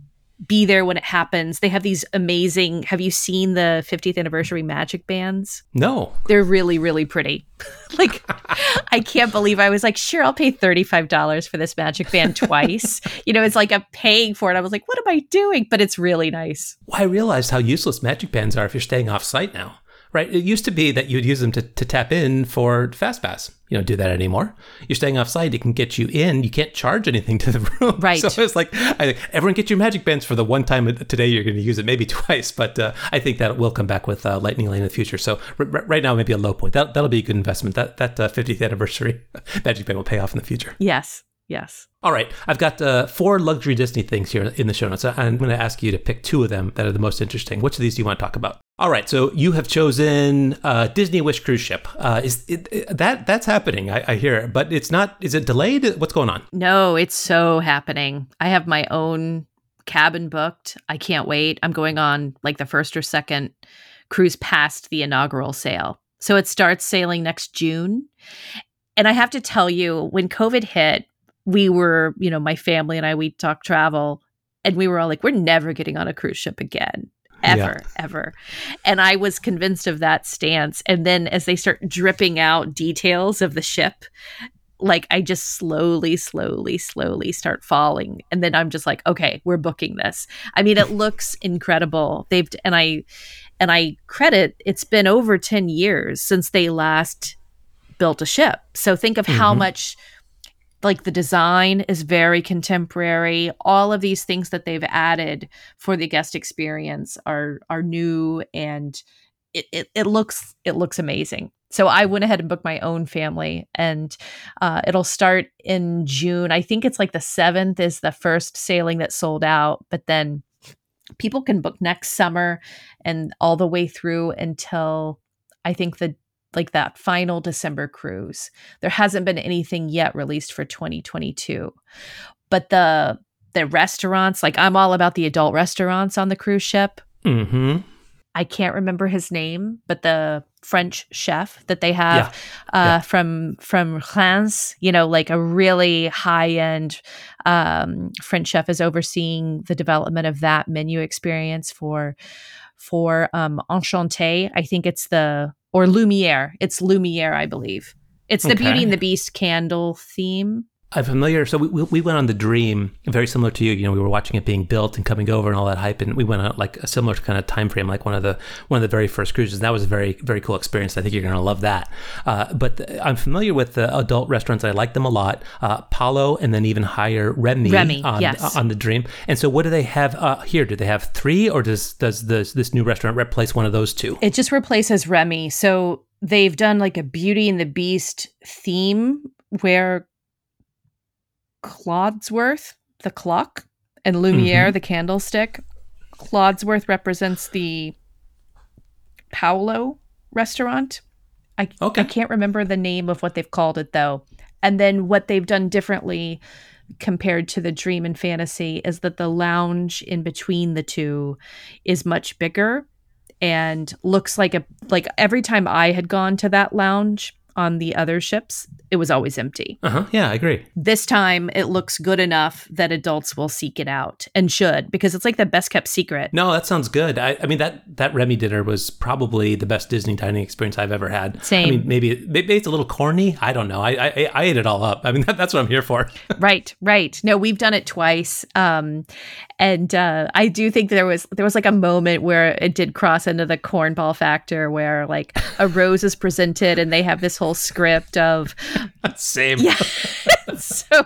be there when it happens. They have these amazing. Have you seen the 50th anniversary magic bands? No. They're really, really pretty. like, I can't believe I was like, sure, I'll pay $35 for this magic band twice. you know, it's like I'm paying for it. I was like, what am I doing? But it's really nice. Well, I realized how useless magic bands are if you're staying off site now right? It used to be that you'd use them to, to tap in for FastPass. You don't do that anymore. You're staying off site. It can get you in. You can't charge anything to the room. Right. So it's like, I, everyone get your magic bands for the one time today you're going to use it, maybe twice. But uh, I think that will come back with uh, Lightning Lane in the future. So r- right now, maybe a low point. That, that'll be a good investment. That, that uh, 50th anniversary magic band will pay off in the future. Yes. Yes. All right. I've got uh, four luxury Disney things here in the show notes. I'm going to ask you to pick two of them that are the most interesting. Which of these do you want to talk about? All right. So you have chosen uh, Disney Wish cruise ship. Uh, is it, it, that that's happening? I, I hear, but it's not. Is it delayed? What's going on? No, it's so happening. I have my own cabin booked. I can't wait. I'm going on like the first or second cruise past the inaugural sail. So it starts sailing next June. And I have to tell you, when COVID hit, we were, you know, my family and I, we talk travel and we were all like, we're never getting on a cruise ship again. Ever, yeah. ever. And I was convinced of that stance. And then as they start dripping out details of the ship, like I just slowly, slowly, slowly start falling. And then I'm just like, okay, we're booking this. I mean, it looks incredible. They've, and I, and I credit it's been over 10 years since they last built a ship. So think of mm-hmm. how much like the design is very contemporary. All of these things that they've added for the guest experience are are new and it, it, it looks it looks amazing. So i went ahead and booked my own family and uh, it'll start in june. I think it's like the 7th is the first sailing that sold out but then people can book next summer and all the way through until i think the like that final December cruise. There hasn't been anything yet released for 2022. But the the restaurants, like I'm all about the adult restaurants on the cruise ship. Mm-hmm. I can't remember his name, but the French chef that they have yeah. Uh, yeah. from from France, you know, like a really high end um, French chef is overseeing the development of that menu experience for for um, Enchanté. I think it's the or Lumiere. It's Lumiere, I believe. It's the okay. Beauty and the Beast candle theme. I'm familiar. So we, we went on the Dream, very similar to you. You know, we were watching it being built and coming over and all that hype, and we went on like a similar kind of time frame, like one of the one of the very first cruises. That was a very very cool experience. I think you're going to love that. Uh, but the, I'm familiar with the adult restaurants. I like them a lot. Uh, Palo, and then even higher Remy, Remy on, yes. on the Dream. And so, what do they have uh, here? Do they have three, or does does this this new restaurant replace one of those two? It just replaces Remy. So they've done like a Beauty and the Beast theme where Cogsworth, the clock, and Lumiere, mm-hmm. the candlestick. Cogsworth represents the Palo restaurant. I, okay. I can't remember the name of what they've called it though. And then what they've done differently compared to the dream and fantasy is that the lounge in between the two is much bigger and looks like a like every time I had gone to that lounge on the other ships, it was always empty. Uh huh. Yeah, I agree. This time it looks good enough that adults will seek it out and should because it's like the best kept secret. No, that sounds good. I, I mean that that Remy dinner was probably the best Disney dining experience I've ever had. Same. I mean, maybe maybe it's a little corny. I don't know. I I, I ate it all up. I mean, that, that's what I'm here for. right. Right. No, we've done it twice. Um, and uh, I do think there was there was like a moment where it did cross into the cornball factor where like a rose is presented and they have this whole script of same yeah so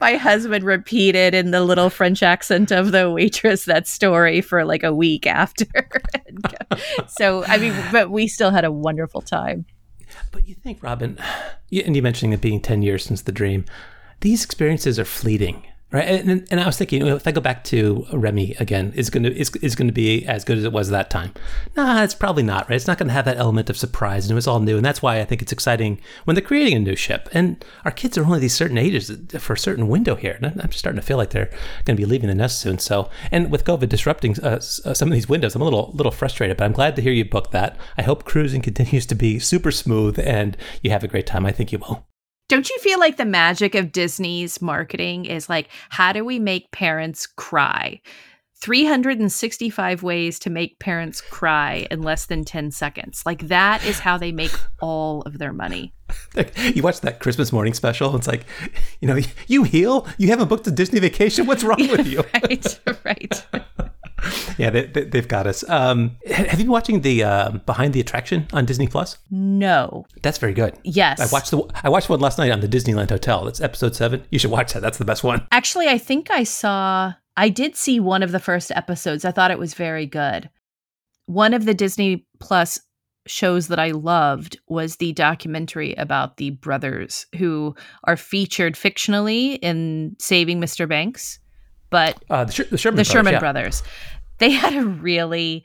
my husband repeated in the little French accent of the waitress that story for like a week after. so, I mean, but we still had a wonderful time. But you think, Robin, and you mentioning it being 10 years since the dream, these experiences are fleeting Right, and, and I was thinking, if I go back to Remy again, to is, is going to be as good as it was that time? Nah, it's probably not. Right, it's not going to have that element of surprise, and it was all new, and that's why I think it's exciting when they're creating a new ship. And our kids are only these certain ages for a certain window here, and I'm starting to feel like they're going to be leaving the nest soon. So, and with COVID disrupting uh, uh, some of these windows, I'm a little little frustrated. But I'm glad to hear you book that. I hope cruising continues to be super smooth, and you have a great time. I think you will. Don't you feel like the magic of Disney's marketing is like, how do we make parents cry? 365 ways to make parents cry in less than 10 seconds. Like, that is how they make all of their money. you watch that Christmas morning special, it's like, you know, you heal? You haven't booked a Disney vacation? What's wrong with you? right, right. yeah, they, have they, got us. Um, have you been watching the uh, Behind the Attraction on Disney Plus? No. That's very good. Yes, I watched the I watched one last night on the Disneyland Hotel. That's episode seven. You should watch that. That's the best one. Actually, I think I saw. I did see one of the first episodes. I thought it was very good. One of the Disney Plus shows that I loved was the documentary about the brothers who are featured fictionally in Saving Mr. Banks but uh, the, Sh- the, Sherman, the brothers, Sherman yeah. brothers, they had a really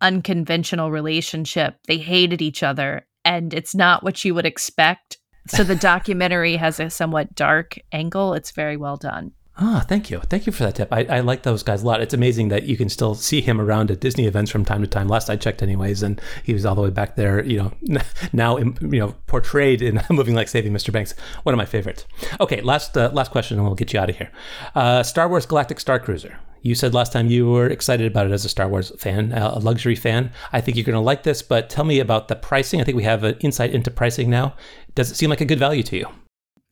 unconventional relationship. They hated each other, and it's not what you would expect. So the documentary has a somewhat dark angle. It's very well done. Ah, thank you. Thank you for that tip. I, I like those guys a lot. It's amazing that you can still see him around at Disney events from time to time. Last I checked, anyways, and he was all the way back there, you know, now, you know, portrayed in Moving Like Saving Mr. Banks. One of my favorites. Okay, last uh, last question, and we'll get you out of here. Uh, Star Wars Galactic Star Cruiser. You said last time you were excited about it as a Star Wars fan, uh, a luxury fan. I think you're going to like this, but tell me about the pricing. I think we have an insight into pricing now. Does it seem like a good value to you?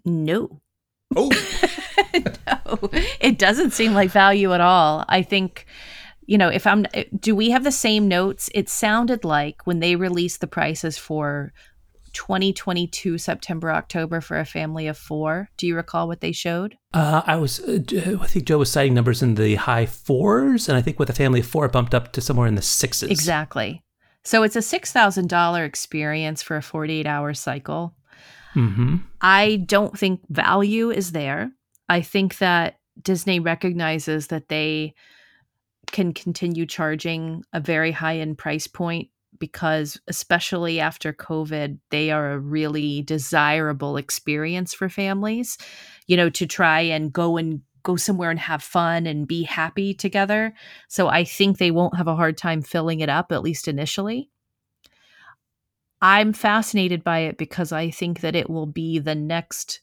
No. Oh. no, it doesn't seem like value at all. I think, you know, if I'm, do we have the same notes? It sounded like when they released the prices for 2022 September October for a family of four. Do you recall what they showed? Uh, I was, uh, I think Joe was citing numbers in the high fours, and I think with a family of four, it bumped up to somewhere in the sixes. Exactly. So it's a six thousand dollar experience for a 48 hour cycle. Mm-hmm. I don't think value is there. I think that Disney recognizes that they can continue charging a very high end price point because, especially after COVID, they are a really desirable experience for families, you know, to try and go and go somewhere and have fun and be happy together. So I think they won't have a hard time filling it up, at least initially. I'm fascinated by it because I think that it will be the next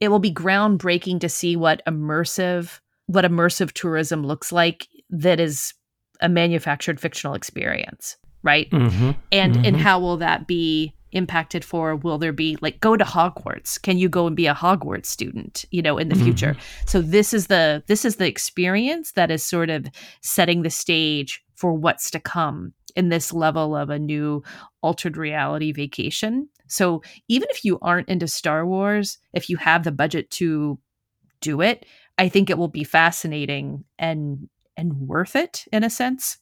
it will be groundbreaking to see what immersive what immersive tourism looks like that is a manufactured fictional experience right mm-hmm. and mm-hmm. and how will that be impacted for will there be like go to hogwarts can you go and be a hogwarts student you know in the mm-hmm. future so this is the this is the experience that is sort of setting the stage for what's to come in this level of a new altered reality vacation so even if you aren't into Star Wars, if you have the budget to do it, I think it will be fascinating and and worth it in a sense.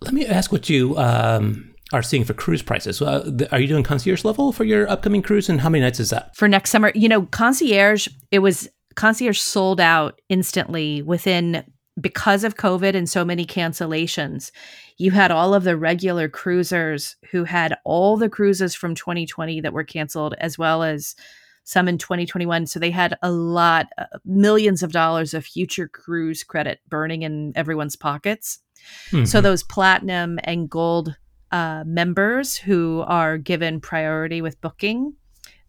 Let me ask what you um, are seeing for cruise prices. Uh, are you doing concierge level for your upcoming cruise, and how many nights is that for next summer? You know, concierge. It was concierge sold out instantly within because of COVID and so many cancellations, you had all of the regular cruisers who had all the cruises from 2020 that were canceled, as well as some in 2021. So they had a lot, uh, millions of dollars of future cruise credit burning in everyone's pockets. Mm-hmm. So those platinum and gold uh, members who are given priority with booking,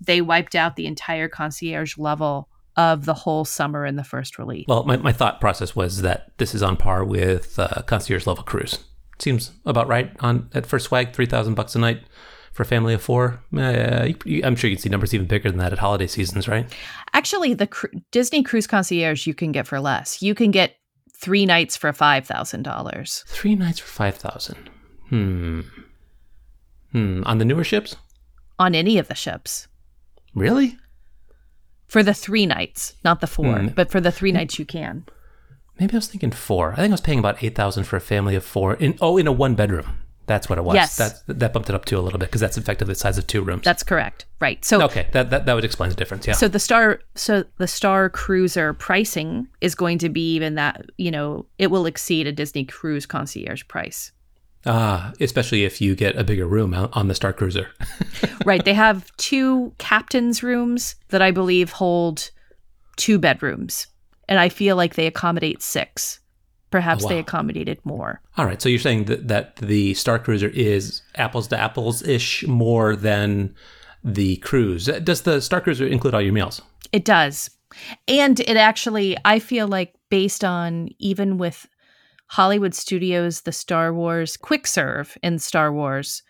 they wiped out the entire concierge level of the whole summer in the first release. Well, my, my thought process was that this is on par with uh, concierge level cruise. Seems about right on at first swag, three thousand bucks a night for a family of four. Uh, you, I'm sure you can see numbers even bigger than that at holiday seasons, right? Actually, the cr- Disney Cruise Concierge you can get for less. You can get three nights for five thousand dollars. Three nights for five thousand. Hmm. Hmm. On the newer ships? On any of the ships. Really? For the three nights, not the four, hmm. but for the three nights you can. Maybe I was thinking four. I think I was paying about eight thousand for a family of four. In oh, in a one bedroom. That's what it was. Yes. That that bumped it up to a little bit because that's effectively the size of two rooms. That's correct. Right. So okay. That, that that would explain the difference. Yeah. So the star so the star cruiser pricing is going to be even that, you know, it will exceed a Disney cruise concierge price. Ah, especially if you get a bigger room on the Star Cruiser. right. They have two captain's rooms that I believe hold two bedrooms. And I feel like they accommodate six. Perhaps Oh, wow. they accommodated more. All right. So you're saying that, that the Star Cruiser is apples to apples ish more than the cruise. Does the Star Cruiser include all your meals? It does. And it actually, I feel like, based on even with Hollywood Studios, the Star Wars quick serve in Star Wars,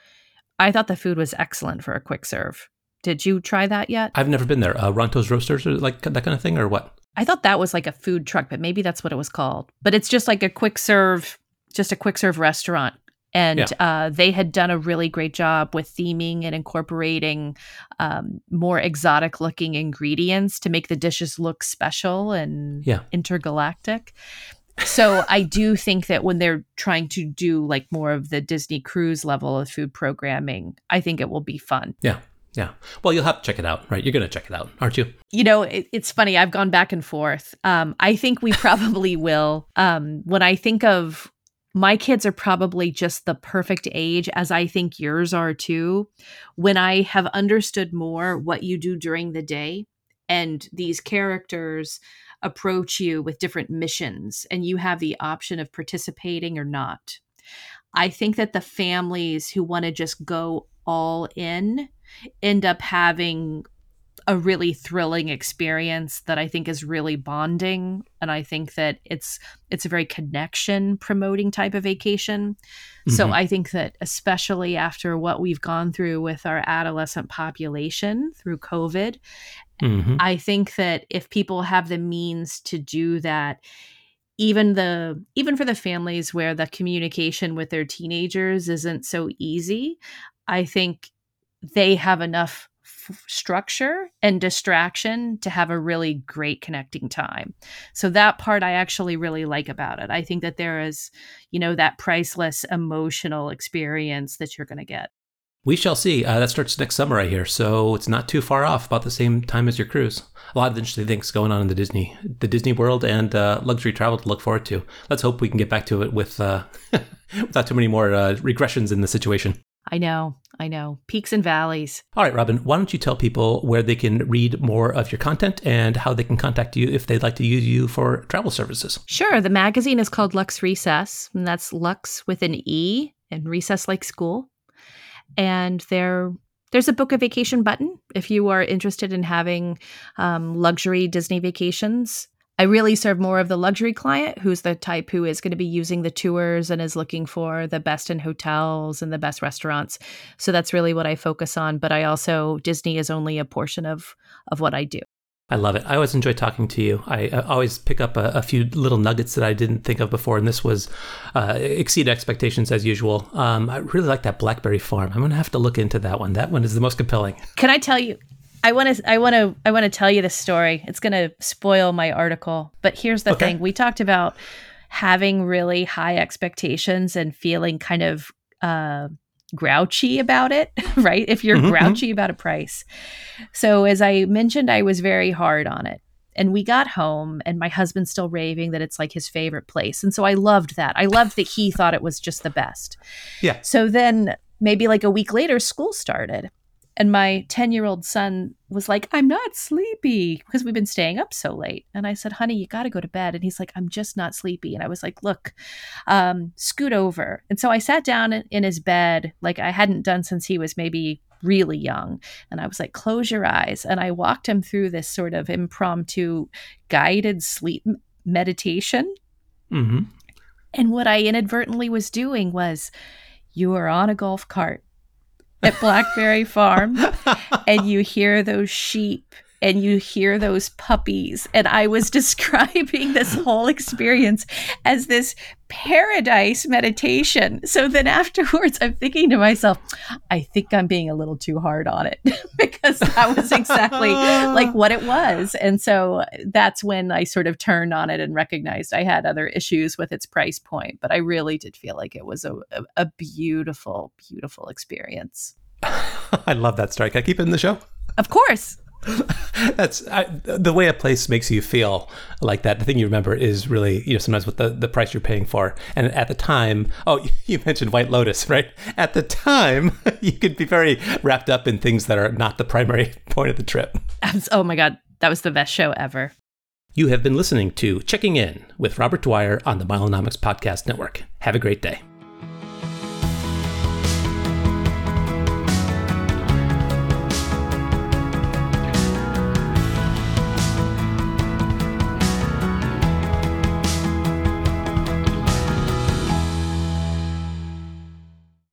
I thought the food was excellent for a quick serve. Did you try that yet? I've never been there. Uh, Ronto's Roasters or like that kind of thing or what? I thought that was like a food truck, but maybe that's what it was called. But it's just like a quick serve, just a quick serve restaurant. And Yeah. uh, they had done a really great job with theming and incorporating um, more exotic looking ingredients to make the dishes look special and Yeah. intergalactic. So I do think that when they're trying to do like more of the Disney cruise level of food programming, I think it will be fun. Yeah. Yeah. Well, you'll have to check it out, right? You're going to check it out, aren't you? you know it, it's funny i've gone back and forth um, i think we probably will um, when i think of my kids are probably just the perfect age as i think yours are too when i have understood more what you do during the day and these characters approach you with different missions and you have the option of participating or not i think that the families who want to just go all in end up having a really thrilling experience that I think is really bonding and I think that it's it's a very connection promoting type of vacation. So Mhm. I think that especially after what we've gone through with our adolescent population through COVID, Mhm. I think that if people have the means to do that even the even for the families where the communication with their teenagers isn't so easy, I think they have enough structure and distraction to have a really great connecting time. So that part I actually really like about it. I think that there is, you know, that priceless emotional experience that you're going to get. We shall see. Uh, that starts next summer, I hear. So it's not too far off, about the same time as your cruise. A lot of interesting things going on in the Disney, the Disney World, and uh, luxury travel to look forward to. Let's hope we can get back to it with uh, without too many more uh, regressions in the situation. I know, I know. Peaks and valleys. All right, Robin, why don't you tell people where they can read more of your content and how they can contact you if they'd like to use you for travel services? Sure. The magazine is called Luxe Recess, and that's Lux with an E and recess like school. And there, there's a book a vacation button if you are interested in having um, luxury Disney vacations. I really serve more of the luxury client who's the type who is going to be using the tours and is looking for the best in hotels and the best restaurants. So that's really what I focus on. But I also, Disney is only a portion of, of what I do. I love it. I always enjoy talking to you. I, I always pick up a, a few little nuggets that I didn't think of before, and this was uh, exceed expectations as usual. Um, I really like that Blackberry Farm. I'm gonna have to look into that one. That one is the most compelling. Can I tell you? I want to. I want to. I want to tell you this story. It's going to spoil my article, but here's the Okay. thing: we talked about having really high expectations and feeling kind of uh, grouchy about it, right? If you're Mhm, mhm. grouchy about a price. So, as I mentioned, I was very hard on it. And we got home, and my husband's still raving that it's like his favorite place. And so I loved that. I loved that he thought it was just the best. Yeah. So then, maybe like a week later, school started. And my 10 year old son was like, I'm not sleepy because we've been staying up so late. And I said, honey, you got to go to bed. And he's like, I'm just not sleepy. And I was like, look, um, scoot over. And so I sat down in, his bed like I hadn't done since he was maybe really young. And I was like, close your eyes. And I walked him through this sort of impromptu guided sleep meditation. hmm And what I inadvertently was doing was, you are on a golf cart at Blackberry Farm and you hear those sheep and you hear those puppies. And I was describing this whole experience as this paradise meditation. So then afterwards, I'm thinking to myself, I think I'm being a little too hard on it because that was exactly like what it was. And so that's when I sort of turned on it and recognized I had other issues with its price point. But I really did feel like it was a, a, a beautiful, beautiful experience. I love that story. Can I keep it in the show? Of course. That's I, the way a place makes you feel like that. The thing you remember is really, you know, sometimes what the, the price you're paying for. And at the time, oh, you mentioned White Lotus, right? At the time, you could be very wrapped up in things that are not the primary point of the trip. Oh my God, that was the best show ever. You have been listening to Checking In with Robert Dwyer on the Milenomics Podcast Network. Have a great day.